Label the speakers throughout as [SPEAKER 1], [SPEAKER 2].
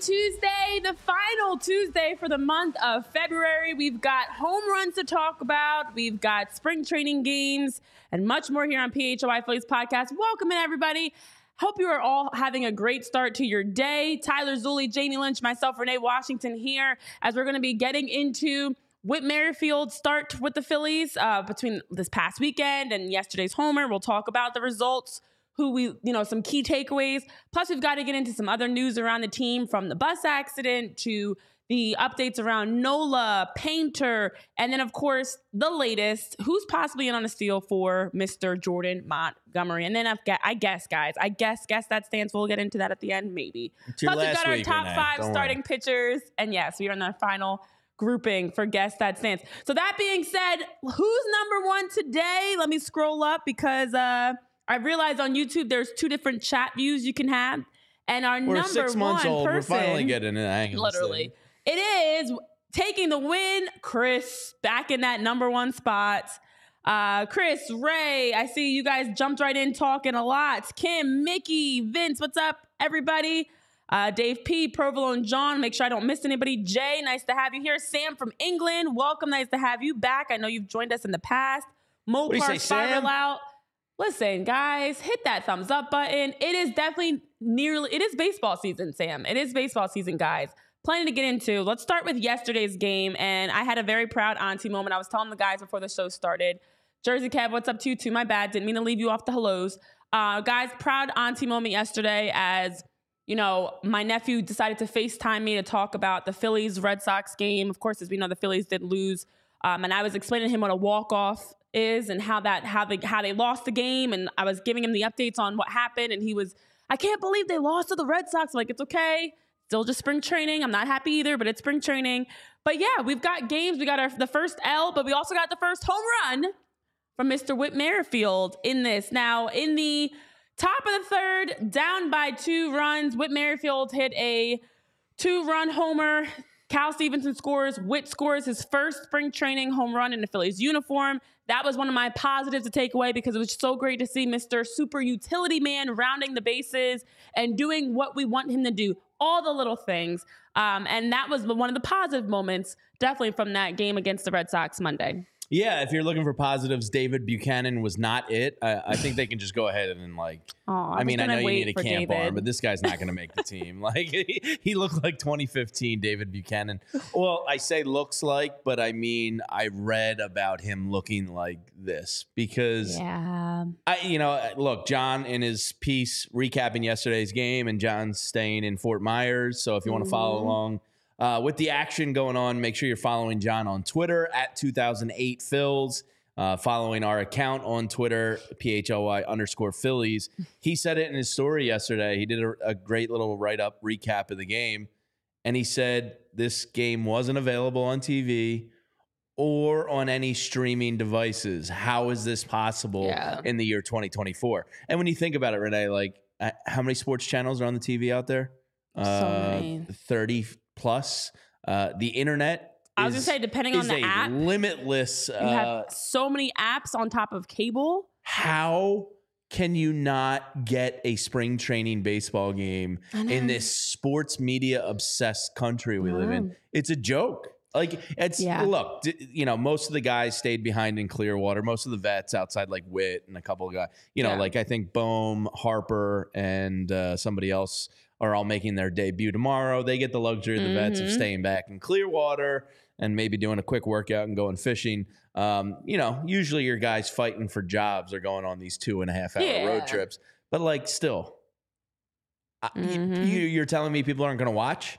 [SPEAKER 1] Tuesday, the final Tuesday for the month of February. We've got home runs to talk about, we've got spring training games, and much more here on PHLY Phillies podcast. Welcome in, everybody. Hope you are all having a great start to your day. Tyler Zulli, Jamie Lynch, myself, Renee Washington here, as we're going to be getting into Whit Merrifield's start with the Phillies uh, between this past weekend and yesterday's homer. We'll talk about the results who we, you know, some key takeaways. Plus, we've got to get into some other news around the team from the bus accident to the updates around Nola, Painter, and then, of course, the latest who's possibly in on a steal for Mr. Jordan Montgomery. And then I've got, I guess, guys, I guess, guess that stands. We'll get into that at the end, maybe. Plus, we've got our top 5
[SPEAKER 2] Don't
[SPEAKER 1] starting
[SPEAKER 2] worry.
[SPEAKER 1] pitchers. And yes, we are in the final grouping for guess that stands. So that being said, who's number one today? Let me scroll up because uh I realized on YouTube there's two different chat views you can have. And our
[SPEAKER 2] We're
[SPEAKER 1] number
[SPEAKER 2] six months
[SPEAKER 1] one
[SPEAKER 2] old.
[SPEAKER 1] person,
[SPEAKER 2] We're finally getting an angle.
[SPEAKER 1] literally, it is taking the win. Chris back in that number one spot. Uh, Chris, Ray, I see you guys jumped right in talking a lot. Kim, Mickey, Vince, what's up, everybody? Uh, Dave P, Provolone John, make sure I don't miss anybody. Jay, nice to have you here. Sam from England, welcome, nice to have you back. I know you've joined us in the past. Mopar
[SPEAKER 2] say, Sam?
[SPEAKER 1] Spiral Out. Listen, guys, hit that thumbs up button. It is definitely nearly, it is baseball season, Sam. It is baseball season, guys. Plenty to get into. Let's start with yesterday's game. And I had a very proud auntie moment. I was telling the guys before the show started. Jersey Kev, what's up to you too? My bad. Didn't mean to leave you off the hellos. Uh, guys, proud auntie moment yesterday as you know, my nephew decided to FaceTime me to talk about the Phillies Red Sox game. Of course, as we know, the Phillies did lose. Um, and I was explaining to him what a walk off is and how that how they how they lost the game. And I was giving him the updates on what happened. And he was, I can't believe they lost to the Red Sox. I'm like, it's okay. Still just spring training. I'm not happy either, but it's spring training. But yeah, we've got games. We got our the first L, but we also got the first home run from Mr. Whit Merrifield in this. Now, in the top of the third, down by two runs, Whit Merrifield hit a two run homer. Cal Stevenson scores. Whit scores his first spring training home run in the Phillies uniform. That was one of my positives to take away because it was so great to see Mr. Super Utility Man rounding the bases and doing what we want him to do. All the little things. Um, and that was one of the positive moments, definitely from that game against the Red Sox Monday.
[SPEAKER 2] Yeah, if you're looking for positives, David Buchanan was not it. I, I think they can just go ahead and like.
[SPEAKER 1] Aw, I
[SPEAKER 2] I, mean, I know you need a camp
[SPEAKER 1] David.
[SPEAKER 2] arm, but this guy's not going to make the team. Like he, he looked like 2015 David Buchanan. Well, I say looks like, but I mean I read about him looking like this because
[SPEAKER 1] Yeah.
[SPEAKER 2] I, you know, look, John in his piece recapping yesterday's game, and John's staying in Fort Myers. So if you want to follow
[SPEAKER 1] Mhm.
[SPEAKER 2] along uh, with the action going on, make sure you're following John on Twitter at 2008 Phils. Uh, following our account on Twitter, PHLY underscore Phillies. He said it in his story yesterday. He did a, a great little write up recap of the game. And he said this game wasn't available on TV or on any streaming devices. How is this possible
[SPEAKER 1] Yeah.
[SPEAKER 2] in the year 2024? And when you think about it, Renee, like uh, how many sports channels are on the TV out there?
[SPEAKER 1] So
[SPEAKER 2] Uh,
[SPEAKER 1] many.
[SPEAKER 2] 30 plus. Uh, the internet.
[SPEAKER 1] I was
[SPEAKER 2] is-
[SPEAKER 1] gonna say, depending on the app,
[SPEAKER 2] limitless.
[SPEAKER 1] you
[SPEAKER 2] Uh,
[SPEAKER 1] have so many apps on top of cable.
[SPEAKER 2] how can you not get a spring training baseball game in this sports media obsessed country we live in? It's a joke. Like it's
[SPEAKER 1] Yeah.
[SPEAKER 2] look, d- you know, most of the guys stayed behind in Clearwater. Most of the vets outside, like Whit and a couple of guys, you know,
[SPEAKER 1] Yeah.
[SPEAKER 2] like I think Bohm, Harper, and uh, somebody else are all making their debut tomorrow. They get the luxury of the vets of
[SPEAKER 1] Mhm.
[SPEAKER 2] staying back in Clearwater and maybe doing a quick workout and going fishing. Um, you know, usually your guys fighting for jobs are going on these two and a half hour
[SPEAKER 1] Yeah.
[SPEAKER 2] road trips, but like still, I- y-
[SPEAKER 1] Mhm.
[SPEAKER 2] you, you're telling me people aren't going to watch?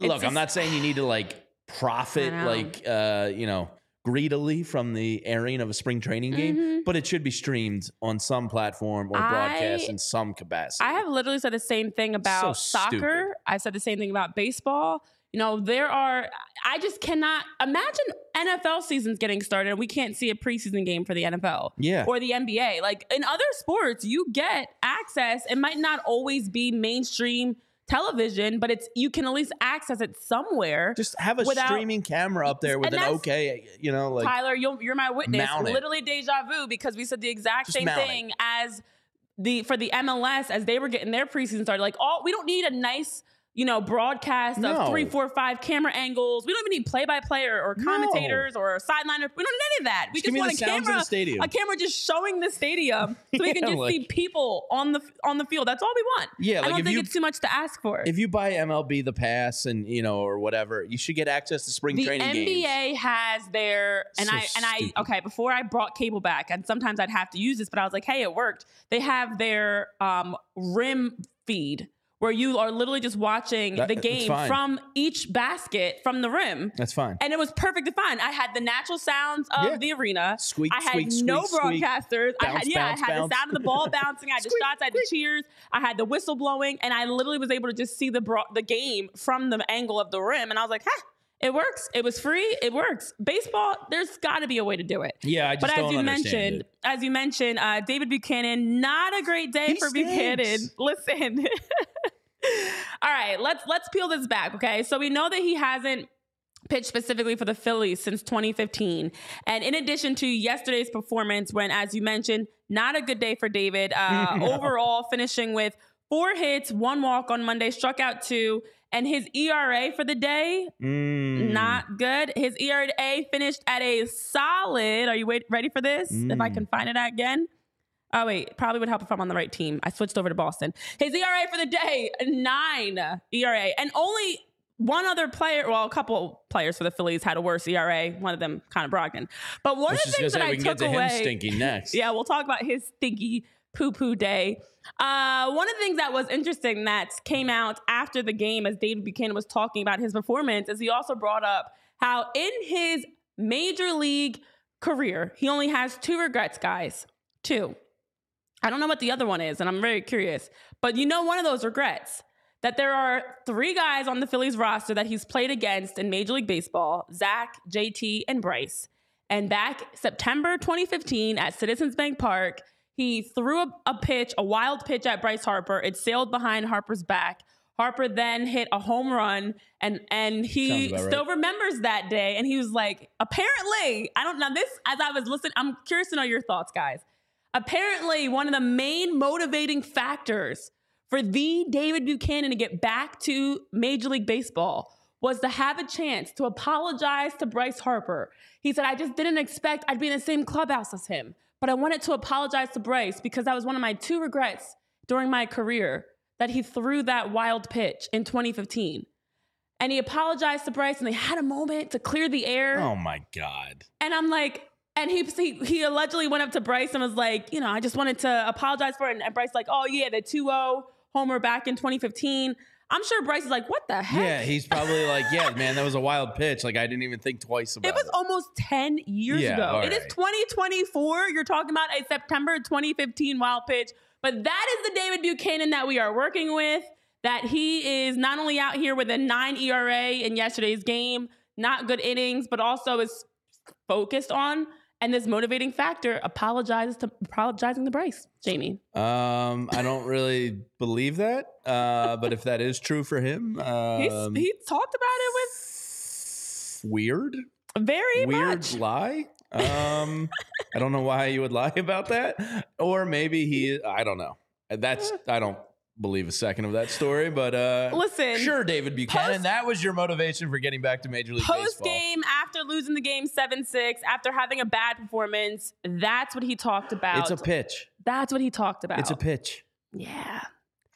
[SPEAKER 1] It's
[SPEAKER 2] Look, I'm not saying you need to like profit like uh, you know greedily from the airing of a spring training game,
[SPEAKER 1] Mhm.
[SPEAKER 2] but it should be streamed on some platform or broadcast
[SPEAKER 1] I-
[SPEAKER 2] in some capacity.
[SPEAKER 1] I have literally said the same thing about
[SPEAKER 2] So
[SPEAKER 1] soccer.
[SPEAKER 2] stupid.
[SPEAKER 1] I said the same thing about baseball. You know, there are, I just cannot imagine NFL seasons getting started and we can't see a preseason game for the NFL
[SPEAKER 2] yeah.
[SPEAKER 1] or the NBA. Like in other sports, you get access. It might not always be mainstream television, but it's you can at least access it somewhere.
[SPEAKER 2] just have a
[SPEAKER 1] without-
[SPEAKER 2] streaming camera up there with an okay, you know, like
[SPEAKER 1] Tyler, you're, you're my witness.
[SPEAKER 2] mount it.
[SPEAKER 1] Literally deja vu because we said the exact
[SPEAKER 2] Just
[SPEAKER 1] same
[SPEAKER 2] mount it.
[SPEAKER 1] thing as the for the MLS as they were getting their preseason started. Like, all we don't need a nice, you know, broadcast
[SPEAKER 2] No.
[SPEAKER 1] of three, four, five camera angles. We don't even need play by play or, or
[SPEAKER 2] No.
[SPEAKER 1] commentators or sideliners. We don't need any of that. We
[SPEAKER 2] Just
[SPEAKER 1] just want a camera,
[SPEAKER 2] the stadium.
[SPEAKER 1] a camera just showing the stadium so we can just see people on the on the field. That's all we want.
[SPEAKER 2] Yeah,
[SPEAKER 1] I don't think
[SPEAKER 2] you-
[SPEAKER 1] it's too much to ask for.
[SPEAKER 2] if you buy MLB the pass and you know or whatever, you should get access to spring
[SPEAKER 1] the
[SPEAKER 2] training The
[SPEAKER 1] NBA
[SPEAKER 2] games.
[SPEAKER 1] has their and
[SPEAKER 2] So
[SPEAKER 1] I and I okay before I brought cable back and sometimes I'd have to use this but I was like hey it worked they have their um rim feed where you are literally just watching
[SPEAKER 2] That-
[SPEAKER 1] the game from each basket from the rim
[SPEAKER 2] That's fine.
[SPEAKER 1] and it was perfectly fine I had the natural sounds of
[SPEAKER 2] Yeah.
[SPEAKER 1] the arena
[SPEAKER 2] Squeak,
[SPEAKER 1] I had
[SPEAKER 2] squeak,
[SPEAKER 1] no
[SPEAKER 2] squeak,
[SPEAKER 1] broadcasters I had
[SPEAKER 2] Bounce,
[SPEAKER 1] yeah
[SPEAKER 2] bounce,
[SPEAKER 1] I had
[SPEAKER 2] bounce.
[SPEAKER 1] the sound of the ball bouncing I had the shots I had the cheers I had the whistle blowing and I literally was able to just see the bro- the game from the angle of the rim and I was like huh it works. It was free. It works. Baseball, there's got to be a way to do it.
[SPEAKER 2] Yeah, I just
[SPEAKER 1] But as
[SPEAKER 2] don't
[SPEAKER 1] you mentioned,
[SPEAKER 2] it.
[SPEAKER 1] as you mentioned, uh, David Buchanan, not a great day
[SPEAKER 2] He
[SPEAKER 1] for
[SPEAKER 2] stinks.
[SPEAKER 1] Buchanan. Listen. All right, let's let's peel this back, okay? So we know that he hasn't pitched specifically for the Phillies since 2015. And in addition to yesterday's performance, when, as you mentioned, not a good day for David, uh,
[SPEAKER 2] No.
[SPEAKER 1] overall finishing with four hits, one walk on Monday, struck out two, and his ERA for the day,
[SPEAKER 2] Mm.
[SPEAKER 1] not good. His ERA finished at a solid. Are you wait, ready for this? If I
[SPEAKER 2] Mm.
[SPEAKER 1] can find it again. Oh wait, probably would help if I'm on the right team. I switched over to Boston. His ERA for the day, nine ERA, and only one other player, well, a couple players for the Phillies had a worse ERA. One of them Connor Brogdon. But one of the things that I took
[SPEAKER 2] get to
[SPEAKER 1] away,
[SPEAKER 2] him stinking next.
[SPEAKER 1] yeah, we'll talk about his stinky poo poo day. Uh, one of the things that was interesting that came out after the game as David Buchanan was talking about his performance is he also brought up how in his major league career, he only has two regrets, guys. Two. I don't know what the other one is, and I'm very curious. But you know, one of those regrets that there are three guys on the Phillies roster that he's played against in Major League Baseball Zack, JT, and Bryce. And back September 2015 at Citizens Bank Park, he threw a, a pitch, a wild pitch at Bryce Harper. It sailed behind Harper's back. Harper then hit a home run, and and he still remembers that day. And he was like, apparently, I don't know this. As I was listening, I'm curious to know your thoughts, guys. Apparently, one of the main motivating factors for the David Buchanan to get back to Major League Baseball was to have a chance to apologize to Bryce Harper. He said, I just didn't expect I'd be in the same clubhouse as him, but I wanted to apologize to Bryce because that was one of my two regrets during my career that he threw that wild pitch in 2015. And he apologized to Bryce and they had a moment to clear the air.
[SPEAKER 2] Oh my god.
[SPEAKER 1] And I'm like, and he, he he allegedly went up to Bryce and was like, you know, I just wanted to apologize for it. And Bryce like, oh yeah, the 2-0 homer back in 2015. I'm sure Bryce is like, what the heck?
[SPEAKER 2] Yeah, he's probably like, yeah, man, that was a wild pitch. Like I didn't even think twice about
[SPEAKER 1] it
[SPEAKER 2] it.
[SPEAKER 1] was almost 10 years
[SPEAKER 2] Yeah,
[SPEAKER 1] ago. It is
[SPEAKER 2] right.
[SPEAKER 1] 2024. You're talking about a September 2015 wild pitch. But that is the David Buchanan that we are working with. That he is not only out here with a nine ERA in yesterday's game, not good innings, but also is focused on And this motivating factor apologizes to apologizing to Bryce, Jamie.
[SPEAKER 2] Um, I don't really believe that, uh, but if that is true for him, um,
[SPEAKER 1] he talked about it with weird, very
[SPEAKER 2] weird
[SPEAKER 1] much.
[SPEAKER 2] lie. Um, I don't know why you would lie about that, or maybe he. I don't know. That's I don't believe a second of that story, but uh,
[SPEAKER 1] Listen,
[SPEAKER 2] sure, David Buchanan,
[SPEAKER 1] post-
[SPEAKER 2] that was your motivation for getting back to Major League
[SPEAKER 1] Post
[SPEAKER 2] Baseball.
[SPEAKER 1] game, after losing the game 7 6, after having a bad performance, that's what he talked about.
[SPEAKER 2] It's a pitch.
[SPEAKER 1] That's what he talked about.
[SPEAKER 2] It's a pitch.
[SPEAKER 1] Yeah.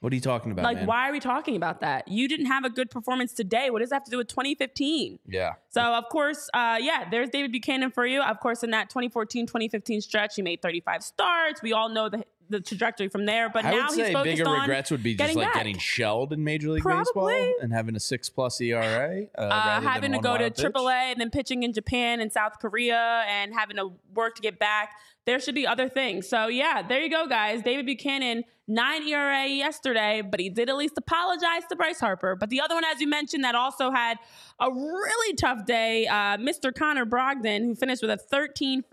[SPEAKER 2] What are you talking about,
[SPEAKER 1] like,
[SPEAKER 2] man?
[SPEAKER 1] why are we talking about that? You didn't have a good performance today. What does that have to do with 2015?
[SPEAKER 2] Yeah.
[SPEAKER 1] So, of course, uh, yeah, there's David Buchanan for you. Of course, in that 2014 2015 stretch, he made 35 starts. We all know the, the trajectory from there. But
[SPEAKER 2] I
[SPEAKER 1] now
[SPEAKER 2] would
[SPEAKER 1] he's
[SPEAKER 2] say
[SPEAKER 1] focused
[SPEAKER 2] bigger
[SPEAKER 1] on
[SPEAKER 2] regrets would be just
[SPEAKER 1] getting
[SPEAKER 2] like
[SPEAKER 1] back.
[SPEAKER 2] getting shelled in Major League
[SPEAKER 1] Probably.
[SPEAKER 2] Baseball and having a six plus ERA. Uh,
[SPEAKER 1] uh, having to go to
[SPEAKER 2] wild pitch.
[SPEAKER 1] AAA and then pitching in Japan and South Korea and having to work to get back. There should be other things. So yeah, there you go, guys. David Buchanan, nine ERA yesterday, but he did at least apologize to Bryce Harper. But the other one, as you mentioned, that also had a really tough day, uh, Mr. Connor Brogdon, who finished with a 13-5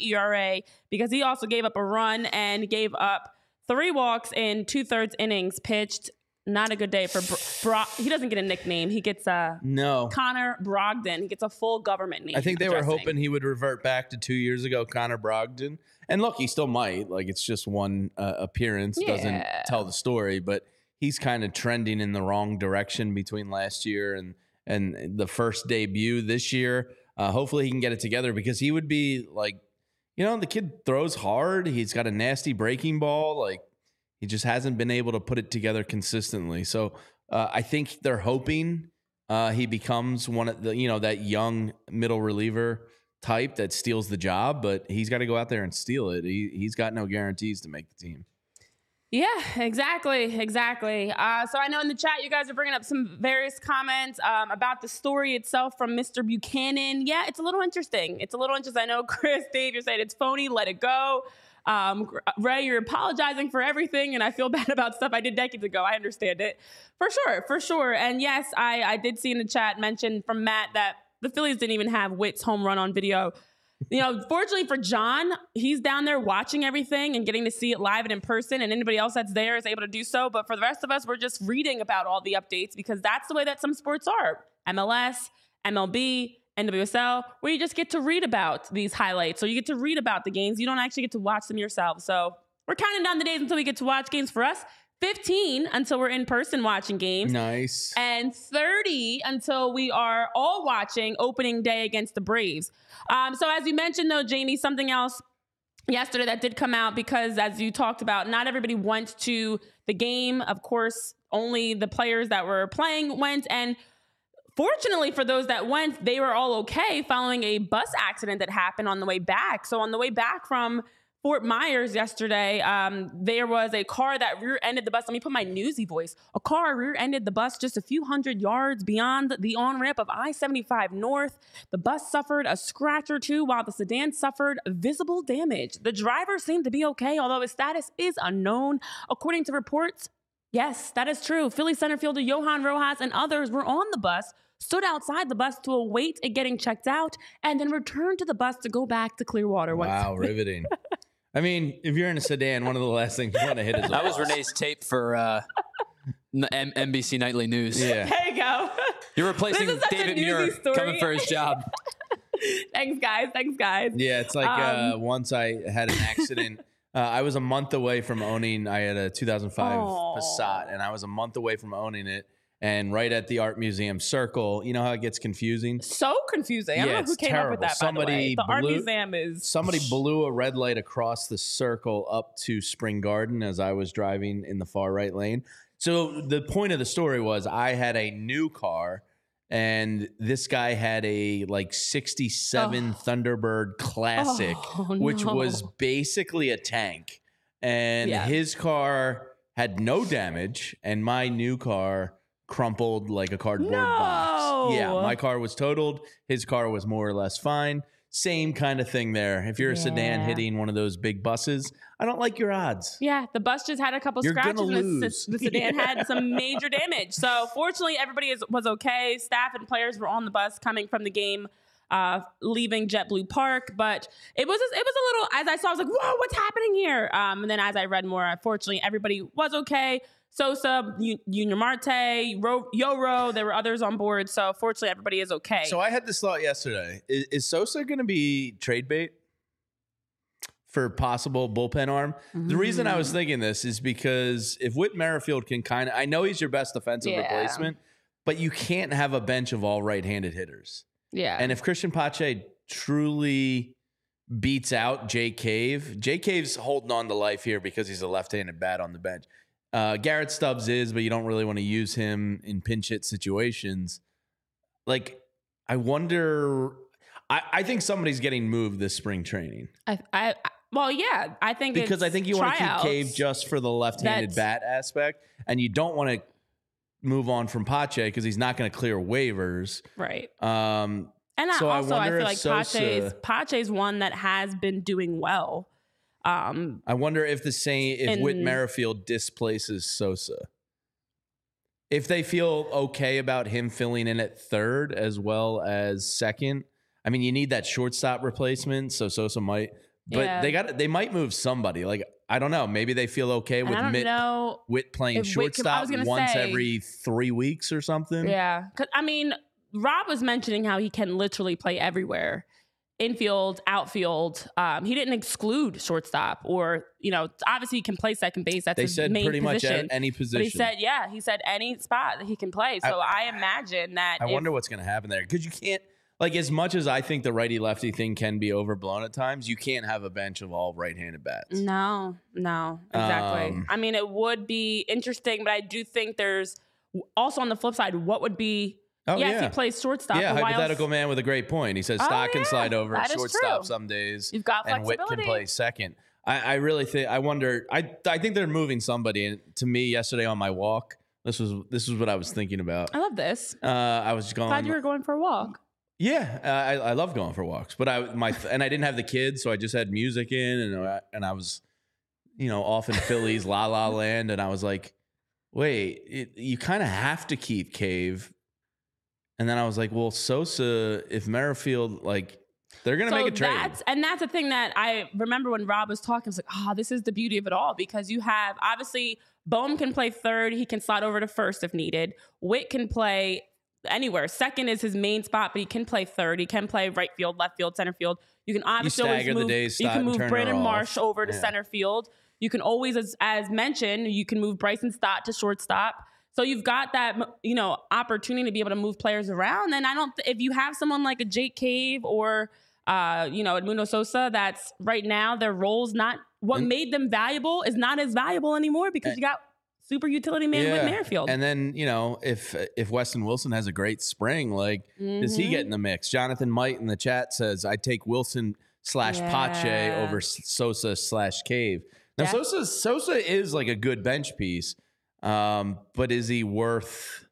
[SPEAKER 1] ERA because he also gave up a run and gave up three walks in two-thirds innings pitched. Not a good day for Bro- Bro- he doesn't get a nickname. He gets a
[SPEAKER 2] No.
[SPEAKER 1] Connor Brogdon. He gets a full government name.
[SPEAKER 2] I think they were hoping he would revert back to two years ago, Connor Brogdon. And look, he still might. Like it's just one uh, appearance doesn't tell the story, but he's kind of trending in the wrong direction between last year and and the first debut this year. Uh, hopefully, he can get it together because he would be like, you know, the kid throws hard. He's got a nasty breaking ball. Like he just hasn't been able to put it together consistently. So uh, I think they're hoping uh, he becomes one of the you know that young middle reliever type that steals the job, but he's got to go out there and steal it. He he's got no guarantees to make the team.
[SPEAKER 1] Yeah, exactly, exactly. Uh, so I know in the chat you guys are bringing up some various comments um, about the story itself from Mr. Buchanan. Yeah, it's a little interesting. It's a little interesting. I know Chris, Dave, you're saying it's phony. Let it go. Um, Ray, you're apologizing for everything, and I feel bad about stuff I did decades ago. I understand it for sure, for sure. And yes, I, I did see in the chat mention from Matt that the Phillies didn't even have Whit's home run on video. You know, fortunately for John, he's down there watching everything and getting to see it live and in person, and anybody else that's there is able to do so. But for the rest of us, we're just reading about all the updates because that's the way that some sports are MLS, MLB, NWSL, where you just get to read about these highlights. So you get to read about the games. You don't actually get to watch them yourself. So we're counting down the days until we get to watch games for us. 15 until we're in person watching games
[SPEAKER 2] Nice.
[SPEAKER 1] and 30 until we are all watching opening day against the Braves. Um, so, as you mentioned, though, Jamie, something else yesterday that did come out because, as you talked about, not everybody went to the game. Of course, only the players that were playing went. And fortunately for those that went, they were all okay following a bus accident that happened on the way back. So, on the way back from Fort Myers yesterday, um, there was a car that rear-ended the bus. Let me put my newsy voice. A car rear-ended the bus just a few hundred yards beyond the on-ramp of I-75 North. The bus suffered a scratch or two, while the sedan suffered visible damage. The driver seemed to be okay, although his status is unknown. According to reports, yes, that is true. Philly center fielder Johan Rojas and others were on the bus stood outside the bus to await it getting checked out, and then returned to the bus to go back to Clearwater. once-
[SPEAKER 2] Wow, riveting. I mean, if you're in a sedan, one of the last things you want to hit is a
[SPEAKER 3] That was. Renee's tape for uh, N- M- NBC Nightly News.
[SPEAKER 2] Yeah.
[SPEAKER 1] There you go.
[SPEAKER 3] You're replacing
[SPEAKER 1] This is such
[SPEAKER 3] David
[SPEAKER 1] newsy
[SPEAKER 3] Muir
[SPEAKER 1] story.
[SPEAKER 3] coming for his job.
[SPEAKER 1] Thanks, guys. Thanks, guys.
[SPEAKER 2] Yeah, it's like uh,
[SPEAKER 1] Um,
[SPEAKER 2] once I had an accident. Uh, I was a month away from owning. I had a 2005
[SPEAKER 1] Aw.
[SPEAKER 2] Passat, and I was a month away from owning it. And right at the art museum circle, you know how it gets confusing.
[SPEAKER 1] So confusing. I don't know who came up with
[SPEAKER 2] terrible.
[SPEAKER 1] that. by the.
[SPEAKER 2] Somebody
[SPEAKER 1] the art museum is
[SPEAKER 2] Somebody blew a red light across the circle up to Spring Garden as I was driving in the far right lane. So the point of the story was I had a new car and this guy had a like 67 Thunderbird Classic
[SPEAKER 1] Oh,
[SPEAKER 2] which
[SPEAKER 1] no.
[SPEAKER 2] was basically a tank. And
[SPEAKER 1] Yeah.
[SPEAKER 2] his car had no damage and my new car crumpled like a cardboard box. Yeah, my car was totaled. His car was more or less fine. Same kind of thing there. If you're a sedan
[SPEAKER 1] Yeah.
[SPEAKER 2] hitting one of those big buses, I don't like your odds.
[SPEAKER 1] Yeah, the bus just had a couple
[SPEAKER 2] You're
[SPEAKER 1] scratches
[SPEAKER 2] gonna
[SPEAKER 1] and the,
[SPEAKER 2] lose.
[SPEAKER 1] the sedan had some major damage. So fortunately, everybody is, was okay. Staff and players were on the bus coming from the game uh, leaving JetBlue Park. But it was it was a little as I saw, I was like, "Whoa, what's happening here?" Um, and then as I read more, unfortunately, everybody was okay. Sosa, Yunior Marte, Ro- Yoro, there were others on board. So fortunately, everybody is okay.
[SPEAKER 2] So I had this thought yesterday: Is, is Sosa going to be trade bait for possible bullpen arm? The reason I was
[SPEAKER 1] Mm.
[SPEAKER 2] thinking this is because if Whit Merrifield can kind of, I know he's your best defensive
[SPEAKER 1] Yeah.
[SPEAKER 2] replacement, but you can't have a bench of all right-handed hitters.
[SPEAKER 1] yeah,
[SPEAKER 2] And if Cristian Pache truly beats out Jake Cave, Jake Cave's holding on to life here because he's a left-handed bat on the bench. Uh, Garrett Stubbs is, but you don't really want to use him in pinch hit situations. Like, I wonder. I, I think somebody's getting moved this spring training
[SPEAKER 1] I, I, I- well, yeah, I think
[SPEAKER 2] because I think you want to keep. Cave just for the left-handed bat aspect, and you don't want to move on from Pache because he's not going to clear waivers.
[SPEAKER 1] right.
[SPEAKER 2] Um,
[SPEAKER 1] And I
[SPEAKER 2] So I
[SPEAKER 1] also I,
[SPEAKER 2] wonder
[SPEAKER 1] feel like Pache's
[SPEAKER 2] Sosa-
[SPEAKER 1] Pache's one that has been doing well. Um,
[SPEAKER 2] I wonder if the same if Whit Merrifield displaces Sosa. If they feel okay about him filling in at third as well as second. I mean, you need that shortstop replacement, so Sosa might but
[SPEAKER 1] Yeah.
[SPEAKER 2] they got they might move somebody. Like I don't know, maybe they feel okay with Mitt
[SPEAKER 1] know.
[SPEAKER 2] Whit playing shortstop once
[SPEAKER 1] say-
[SPEAKER 2] every 3 weeks or something.
[SPEAKER 1] Yeah, I mean, Rob was mentioning how he can literally play everywhere, infield, outfield. Um, he didn't exclude shortstop, or you know, obviously he can play second base. That's
[SPEAKER 2] They
[SPEAKER 1] his
[SPEAKER 2] said
[SPEAKER 1] main
[SPEAKER 2] pretty much
[SPEAKER 1] position.
[SPEAKER 2] a- any position.
[SPEAKER 1] But he said, yeah, he said any spot that he can play. So I, imagine that.
[SPEAKER 2] I
[SPEAKER 1] if-
[SPEAKER 2] wonder what's going to happen there because you can't like as much as I think the righty lefty thing can be overblown at times. You can't have a bench of all right-handed bats.
[SPEAKER 1] No, no, exactly.
[SPEAKER 2] Um,
[SPEAKER 1] I mean, it would be interesting, but I do think there's also on the flip side, what would be?
[SPEAKER 2] Oh,
[SPEAKER 1] yes,
[SPEAKER 2] yeah.
[SPEAKER 1] he plays shortstop.
[SPEAKER 2] yeah,
[SPEAKER 1] why else-
[SPEAKER 2] hypothetical man with a great point. He says
[SPEAKER 1] Oh,
[SPEAKER 2] stock can slide over
[SPEAKER 1] that
[SPEAKER 2] shortstop some days.
[SPEAKER 1] You've got
[SPEAKER 2] and Whit can play second. I, I really think I wonder. I I think they're moving somebody. And to me, yesterday on my walk, this was this was what I was thinking about.
[SPEAKER 1] I love this.
[SPEAKER 2] Uh, I was just going.
[SPEAKER 1] Glad you were going for a walk.
[SPEAKER 2] Yeah, uh, I, I love going for walks, but I my and I didn't have the kids, so I just had music in, and I, and I was, you know, off in Philly's La La Land, and I was like, wait, it, you kind of have to keep Cave, and then I was like, well, Sosa, if Merrifield, like, they're gonna make a trade.
[SPEAKER 1] That's, and that's the thing that I remember when Rob was talking. I was like, oh, this is the beauty of it all because you have obviously Bohm can play third. He can slide over to first if needed. Whit can play anywhere. Second is his main spot, but he can play third. He can play right field, left field, center field. You can obviously always
[SPEAKER 2] stagger the
[SPEAKER 1] move.
[SPEAKER 2] days,
[SPEAKER 1] you can move Brandon. Marsh over to
[SPEAKER 2] Yeah.
[SPEAKER 1] center field. You can always, as, as mentioned, you can move Bryson Stott to shortstop. So you've got that, you know, opportunity to be able to move players around. And I don't, if you have someone like a Jake Cave or, uh, you know, Edmundo Sosa, that's right now their roles not what
[SPEAKER 2] And-
[SPEAKER 1] made them valuable is not as valuable anymore because you got super utility man with Merrifield.
[SPEAKER 2] And then you know if if Weston Wilson has a great spring, like does he get in the mix? Jonathan Might in the chat says I take Wilson slash Pache over Sosa slash Cave. Now
[SPEAKER 1] Yeah.
[SPEAKER 2] Sosa Sosa is like a good bench piece, um, but is he worth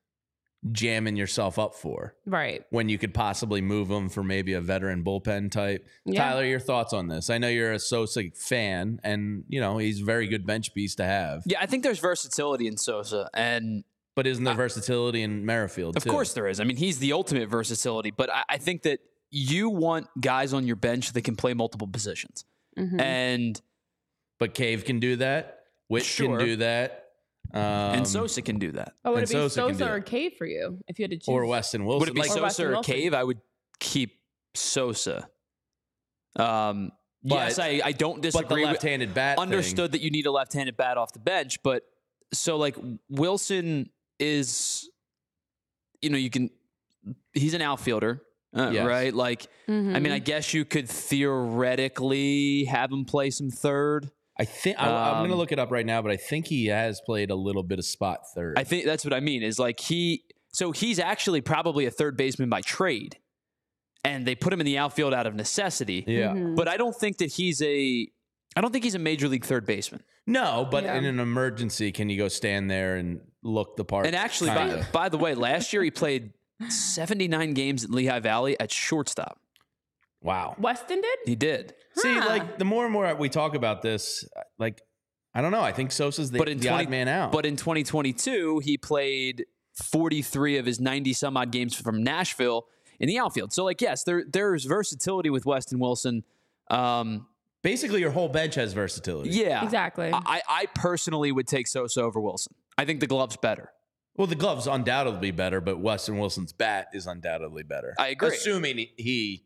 [SPEAKER 2] jamming yourself up for
[SPEAKER 1] right.
[SPEAKER 2] when you could possibly move him for maybe a veteran bullpen type?
[SPEAKER 1] Yeah.
[SPEAKER 2] Tyler, your thoughts on this? I know you're a Sosa fan, and you know he's a very good bench piece to have.
[SPEAKER 3] Yeah, I think there's versatility in Sosa, and
[SPEAKER 2] But isn't there versatility in Merrifield?
[SPEAKER 3] of
[SPEAKER 2] too?
[SPEAKER 3] course there is. I mean, he's the ultimate versatility. But I, I think that you want guys on your bench that can play multiple positions,
[SPEAKER 1] Mhm.
[SPEAKER 3] and
[SPEAKER 2] But Cave can do that. Which
[SPEAKER 3] Sure.
[SPEAKER 2] can do that. Um,
[SPEAKER 3] and Sosa can do that.
[SPEAKER 1] Oh, would it be
[SPEAKER 2] Sosa
[SPEAKER 1] Sosa or. Cave for you if you had to choose?
[SPEAKER 2] or Weston Wilson.
[SPEAKER 3] Would it be
[SPEAKER 2] like,
[SPEAKER 3] Sosa
[SPEAKER 1] Weston
[SPEAKER 3] or Cave? I would keep Sosa. Um, yes, I, I don't
[SPEAKER 2] but the
[SPEAKER 3] disagree. with,
[SPEAKER 2] left-handed bat. thing-
[SPEAKER 3] understood that you need a left-handed bat off the bench, but so like Wilson is, you know, you can. He's an outfielder, uh,
[SPEAKER 2] Yes.
[SPEAKER 3] right? Like, I mean,
[SPEAKER 1] Mhm.
[SPEAKER 3] I guess you could theoretically have him play some third.
[SPEAKER 2] I think I, I'm going to
[SPEAKER 3] Um,
[SPEAKER 2] look it up right now, but I think he has played a little bit of spot third.
[SPEAKER 3] I think that's what I mean. Is like he, so he's actually probably a third baseman by trade, and they put him in the outfield out of necessity.
[SPEAKER 2] yeah.
[SPEAKER 1] Mhm.
[SPEAKER 3] But I don't think that he's a. I don't think he's a major league third baseman.
[SPEAKER 2] No, but
[SPEAKER 1] Yeah.
[SPEAKER 2] in an emergency, can you go stand there and look the part?
[SPEAKER 3] And actually, by, by the way, last year he played 79 games at Lehigh Valley at shortstop.
[SPEAKER 2] Wow.
[SPEAKER 1] Weston did.
[SPEAKER 3] He did.
[SPEAKER 2] See, like the more and more we talk about this, like I don't know. I think Sosa's the,
[SPEAKER 3] But in
[SPEAKER 2] the
[SPEAKER 3] 20
[SPEAKER 2] odd man out.
[SPEAKER 3] But in 2022, he played 43 of his 90 some odd games from Nashville in the outfield. So like yes, there there's versatility with Weston Wilson. Um,
[SPEAKER 2] Basically, your whole bench has versatility.
[SPEAKER 3] yeah,
[SPEAKER 1] Exactly.
[SPEAKER 3] I, I personally would take Sosa over Wilson. I think the glove's better.
[SPEAKER 2] Well, the glove's undoubtedly better, but Weston Wilson's bat is undoubtedly better.
[SPEAKER 3] I agree.
[SPEAKER 2] Assuming he- he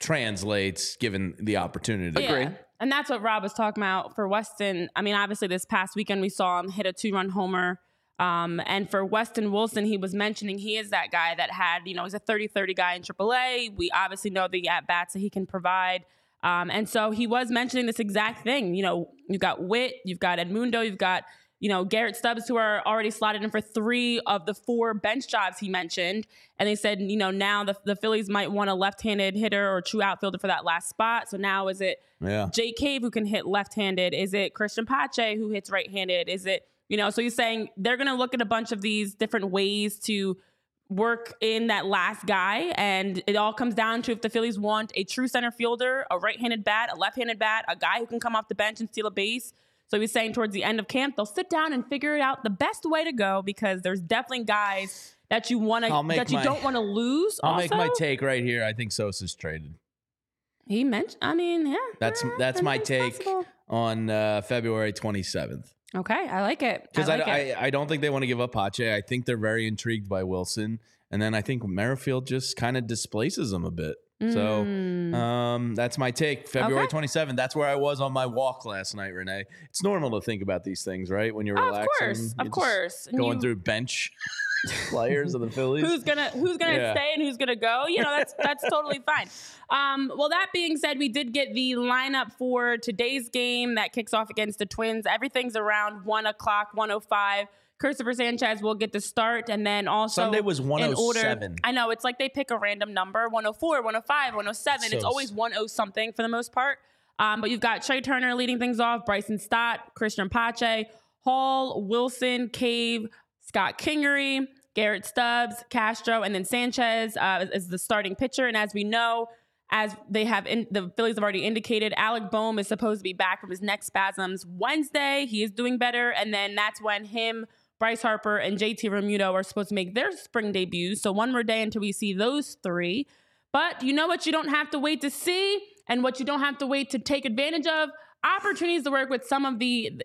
[SPEAKER 2] translates given the opportunity.
[SPEAKER 3] Agree.
[SPEAKER 1] And that's what Rob was talking about for Weston. I mean, obviously, this past weekend we saw him hit a two run homer. Um, and for Weston Wilson, he was mentioning he is that guy that had, you know, he's a 30 30 guy in AAA. We obviously know the at bats that he can provide. Um, and so he was mentioning this exact thing. You know, you've got Whit, you've got Edmundo, you've got, you know, Garrett Stubbs, who are already slotted in for three of the four bench jobs he mentioned. And they said, you know, now the, the Phillies might want a left handed hitter or true outfielder for that last spot. So now is it
[SPEAKER 2] Yeah.
[SPEAKER 1] Jake Cave who can hit left-handed? Is it Cristian Pache who hits right-handed? Is it you know? So he's saying they're going to look at a bunch of these different ways to work in that last guy, and it all comes down to if the Phillies want a true center fielder, a right-handed bat, a left-handed bat, a guy who can come off the bench and steal a base. So he's saying towards the end of camp, they'll sit down and figure it out the best way to go because there's definitely guys that you want to that you
[SPEAKER 2] my-
[SPEAKER 1] don't want to lose.
[SPEAKER 2] I'll make my take right here. I think Sosa's traded.
[SPEAKER 1] He mentioned. I mean, yeah.
[SPEAKER 2] That's
[SPEAKER 1] yeah,
[SPEAKER 2] that's my take
[SPEAKER 1] possible.
[SPEAKER 2] on uh, February 27th.
[SPEAKER 1] Okay, I like it.
[SPEAKER 2] Because
[SPEAKER 1] I
[SPEAKER 2] I,
[SPEAKER 1] like it.
[SPEAKER 2] I, I don't think they want to give up Pache. I think they're very intrigued by Wilson. And then I think Merrifield just kind of displaces them a bit. So
[SPEAKER 1] Mm.
[SPEAKER 2] um, that's my take. February
[SPEAKER 1] Okay.
[SPEAKER 2] 27th. That's where I was on my walk last night, Renee. It's normal to think about these things, right? When you're
[SPEAKER 1] Oh, of
[SPEAKER 2] relaxing.
[SPEAKER 1] course, of course.
[SPEAKER 2] Going
[SPEAKER 1] you-
[SPEAKER 2] through bench players of the Phillies.
[SPEAKER 1] who's gonna who's gonna
[SPEAKER 2] Yeah.
[SPEAKER 1] stay and who's gonna go you know that's that's totally fine um well that being said we did get the lineup for today's game that kicks off against the twins everything's around one o'clock 105 Cristopher Sanchez will get the start, and then also
[SPEAKER 2] Sunday was
[SPEAKER 1] in
[SPEAKER 2] 107.
[SPEAKER 1] order. I know it's like they pick a random number 104, 105, 107. it's always 10 something for the most part. Um, but you've got Trea Turner leading things off, Bryson Stott, Cristian Pache, Hall, Wilson, Cave, Scott Kingery, Garrett Stubbs, Castro, and then Sanchez uh, is the starting pitcher. And as we know, as they have in, the Phillies have already indicated, Alec Bohm is supposed to be back from his neck spasms Wednesday. He is doing better, and then that's when him. Bryce Harper and JT Realmuto are supposed to make their spring debuts. So one more day until we see those three. But you know what you don't have to wait to see and what you don't have to wait to take advantage of? Opportunities to work with some of the,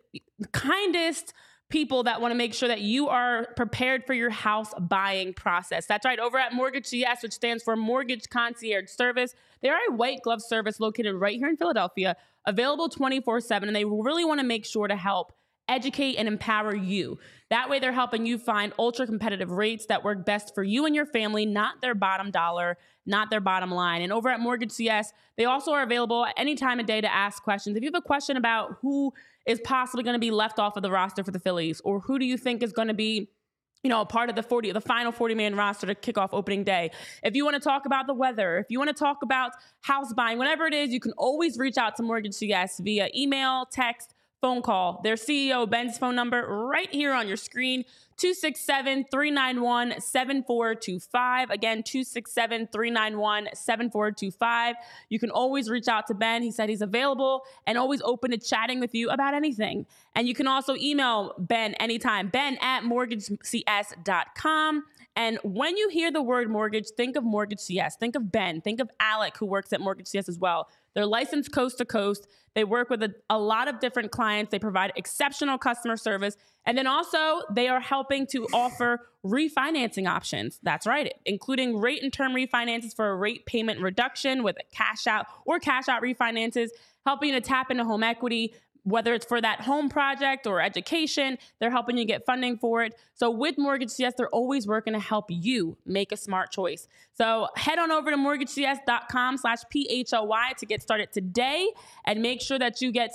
[SPEAKER 1] kindest people that want to make sure that you are prepared for your house buying process. That's right. Over at Mortgage CS, which stands for Mortgage Concierge Service, they are a white glove service located right here in Philadelphia, available 24 7. And they really want to make sure to help educate and empower you. That way, they're helping you find ultra competitive rates that work best for you and your family, not their bottom dollar, not their bottom line. And over at Mortgage CS, they also are available at any time of day to ask questions. If you have a question about who is possibly going to be left off of the roster for the Phillies, or who do you think is going to be you know, a part of the 40, the final 40 man roster to kick off opening day. If you want to talk about the weather, if you want to talk about house buying, whatever it is, you can always reach out to Mortgage CS via email, text, phone call. Their CEO, Ben's phone number, right here on your screen 267 391 7425. Again, 267 391 7425. You can always reach out to Ben. He said he's available and always open to chatting with you about anything. And you can also email Ben anytime, ben at mortgagecs.com. And when you hear the word mortgage, think of Mortgage CS. Think of Ben. Think of Alec, who works at Mortgage CS as well. They're licensed coast to coast. They work with a, a, lot of different clients. They provide exceptional customer service. And then also, they are helping to offer refinancing options. That's right, including rate and term refinances for a rate payment reduction with a cash out or cash out refinances, helping to tap into home equity, whether it's for that home project or education, they're helping you get funding for it. So with Mortgage CS, they're always working to help you make a smart choice. So head on over to mortgagecs.com slash PHLY to get started today and make sure that you get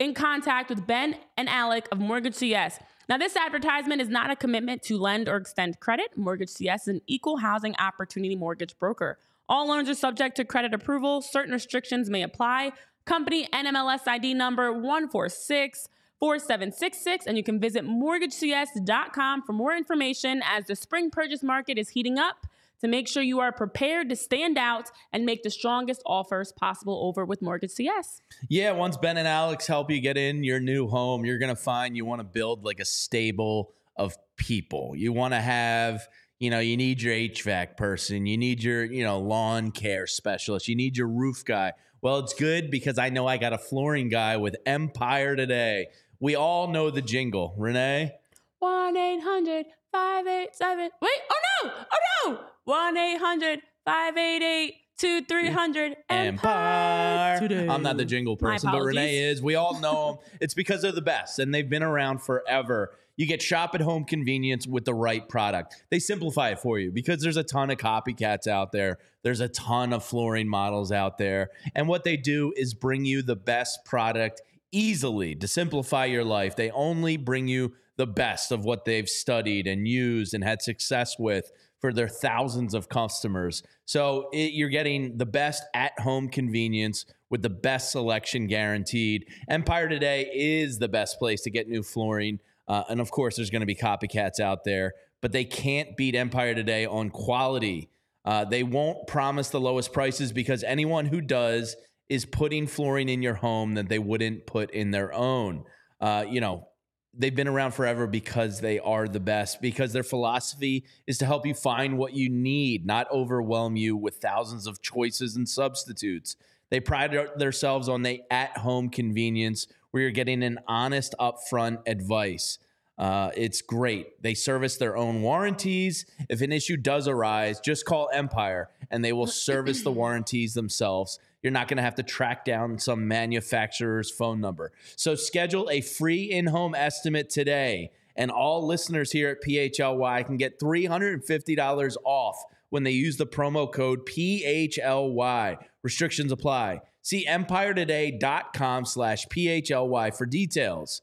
[SPEAKER 1] in contact with Ben and Alec of Mortgage CS. Now, this advertisement is not a commitment to lend or extend credit. Mortgage CS is an equal housing opportunity mortgage broker. All loans are subject to credit approval. Certain restrictions may apply. Company NMLS ID number 1464766. And you can visit mortgagecs.com for more information as the spring purchase market is heating up to make sure you are prepared to stand out and make the strongest offers possible over with Mortgage CS.
[SPEAKER 2] Yeah, once Ben and Alex help you get in your new home, you're going to find you want to build like a stable of people. You want to have you know, you need your HVAC person, you need your, you know, lawn care specialist, you need your roof guy. Well, it's good because I know I got a flooring guy with Empire today. We all know the jingle. Renee?
[SPEAKER 1] 1 800 587. Wait, oh no, oh no. 1 800 588 2300
[SPEAKER 2] Empire.
[SPEAKER 1] Today.
[SPEAKER 2] I'm not the jingle person, but Renee is. We all know them. it's because they're the best and they've been around forever. You get shop at home convenience with the right product. They simplify it for you because there's a ton of copycats out there. There's a ton of flooring models out there. And what they do is bring you the best product easily to simplify your life. They only bring you the best of what they've studied and used and had success with for their thousands of customers. So it, you're getting the best at home convenience with the best selection guaranteed. Empire Today is the best place to get new flooring. Uh, and of course, there's going to be copycats out there, but they can't beat Empire Today on quality. Uh, they won't promise the lowest prices because anyone who does is putting flooring in your home that they wouldn't put in their own. Uh, you know, they've been around forever because they are the best because their philosophy is to help you find what you need not overwhelm you with thousands of choices and substitutes they pride themselves on the at-home convenience where you're getting an honest upfront advice uh, it's great they service their own warranties if an issue does arise just call empire and they will service the warranties themselves you're not going to have to track down some manufacturer's phone number. So schedule a free in home estimate today. And all listeners here at PHLY can get $350 off when they use the promo code PHLY. Restrictions apply. See empiretoday.com slash PHLY for details.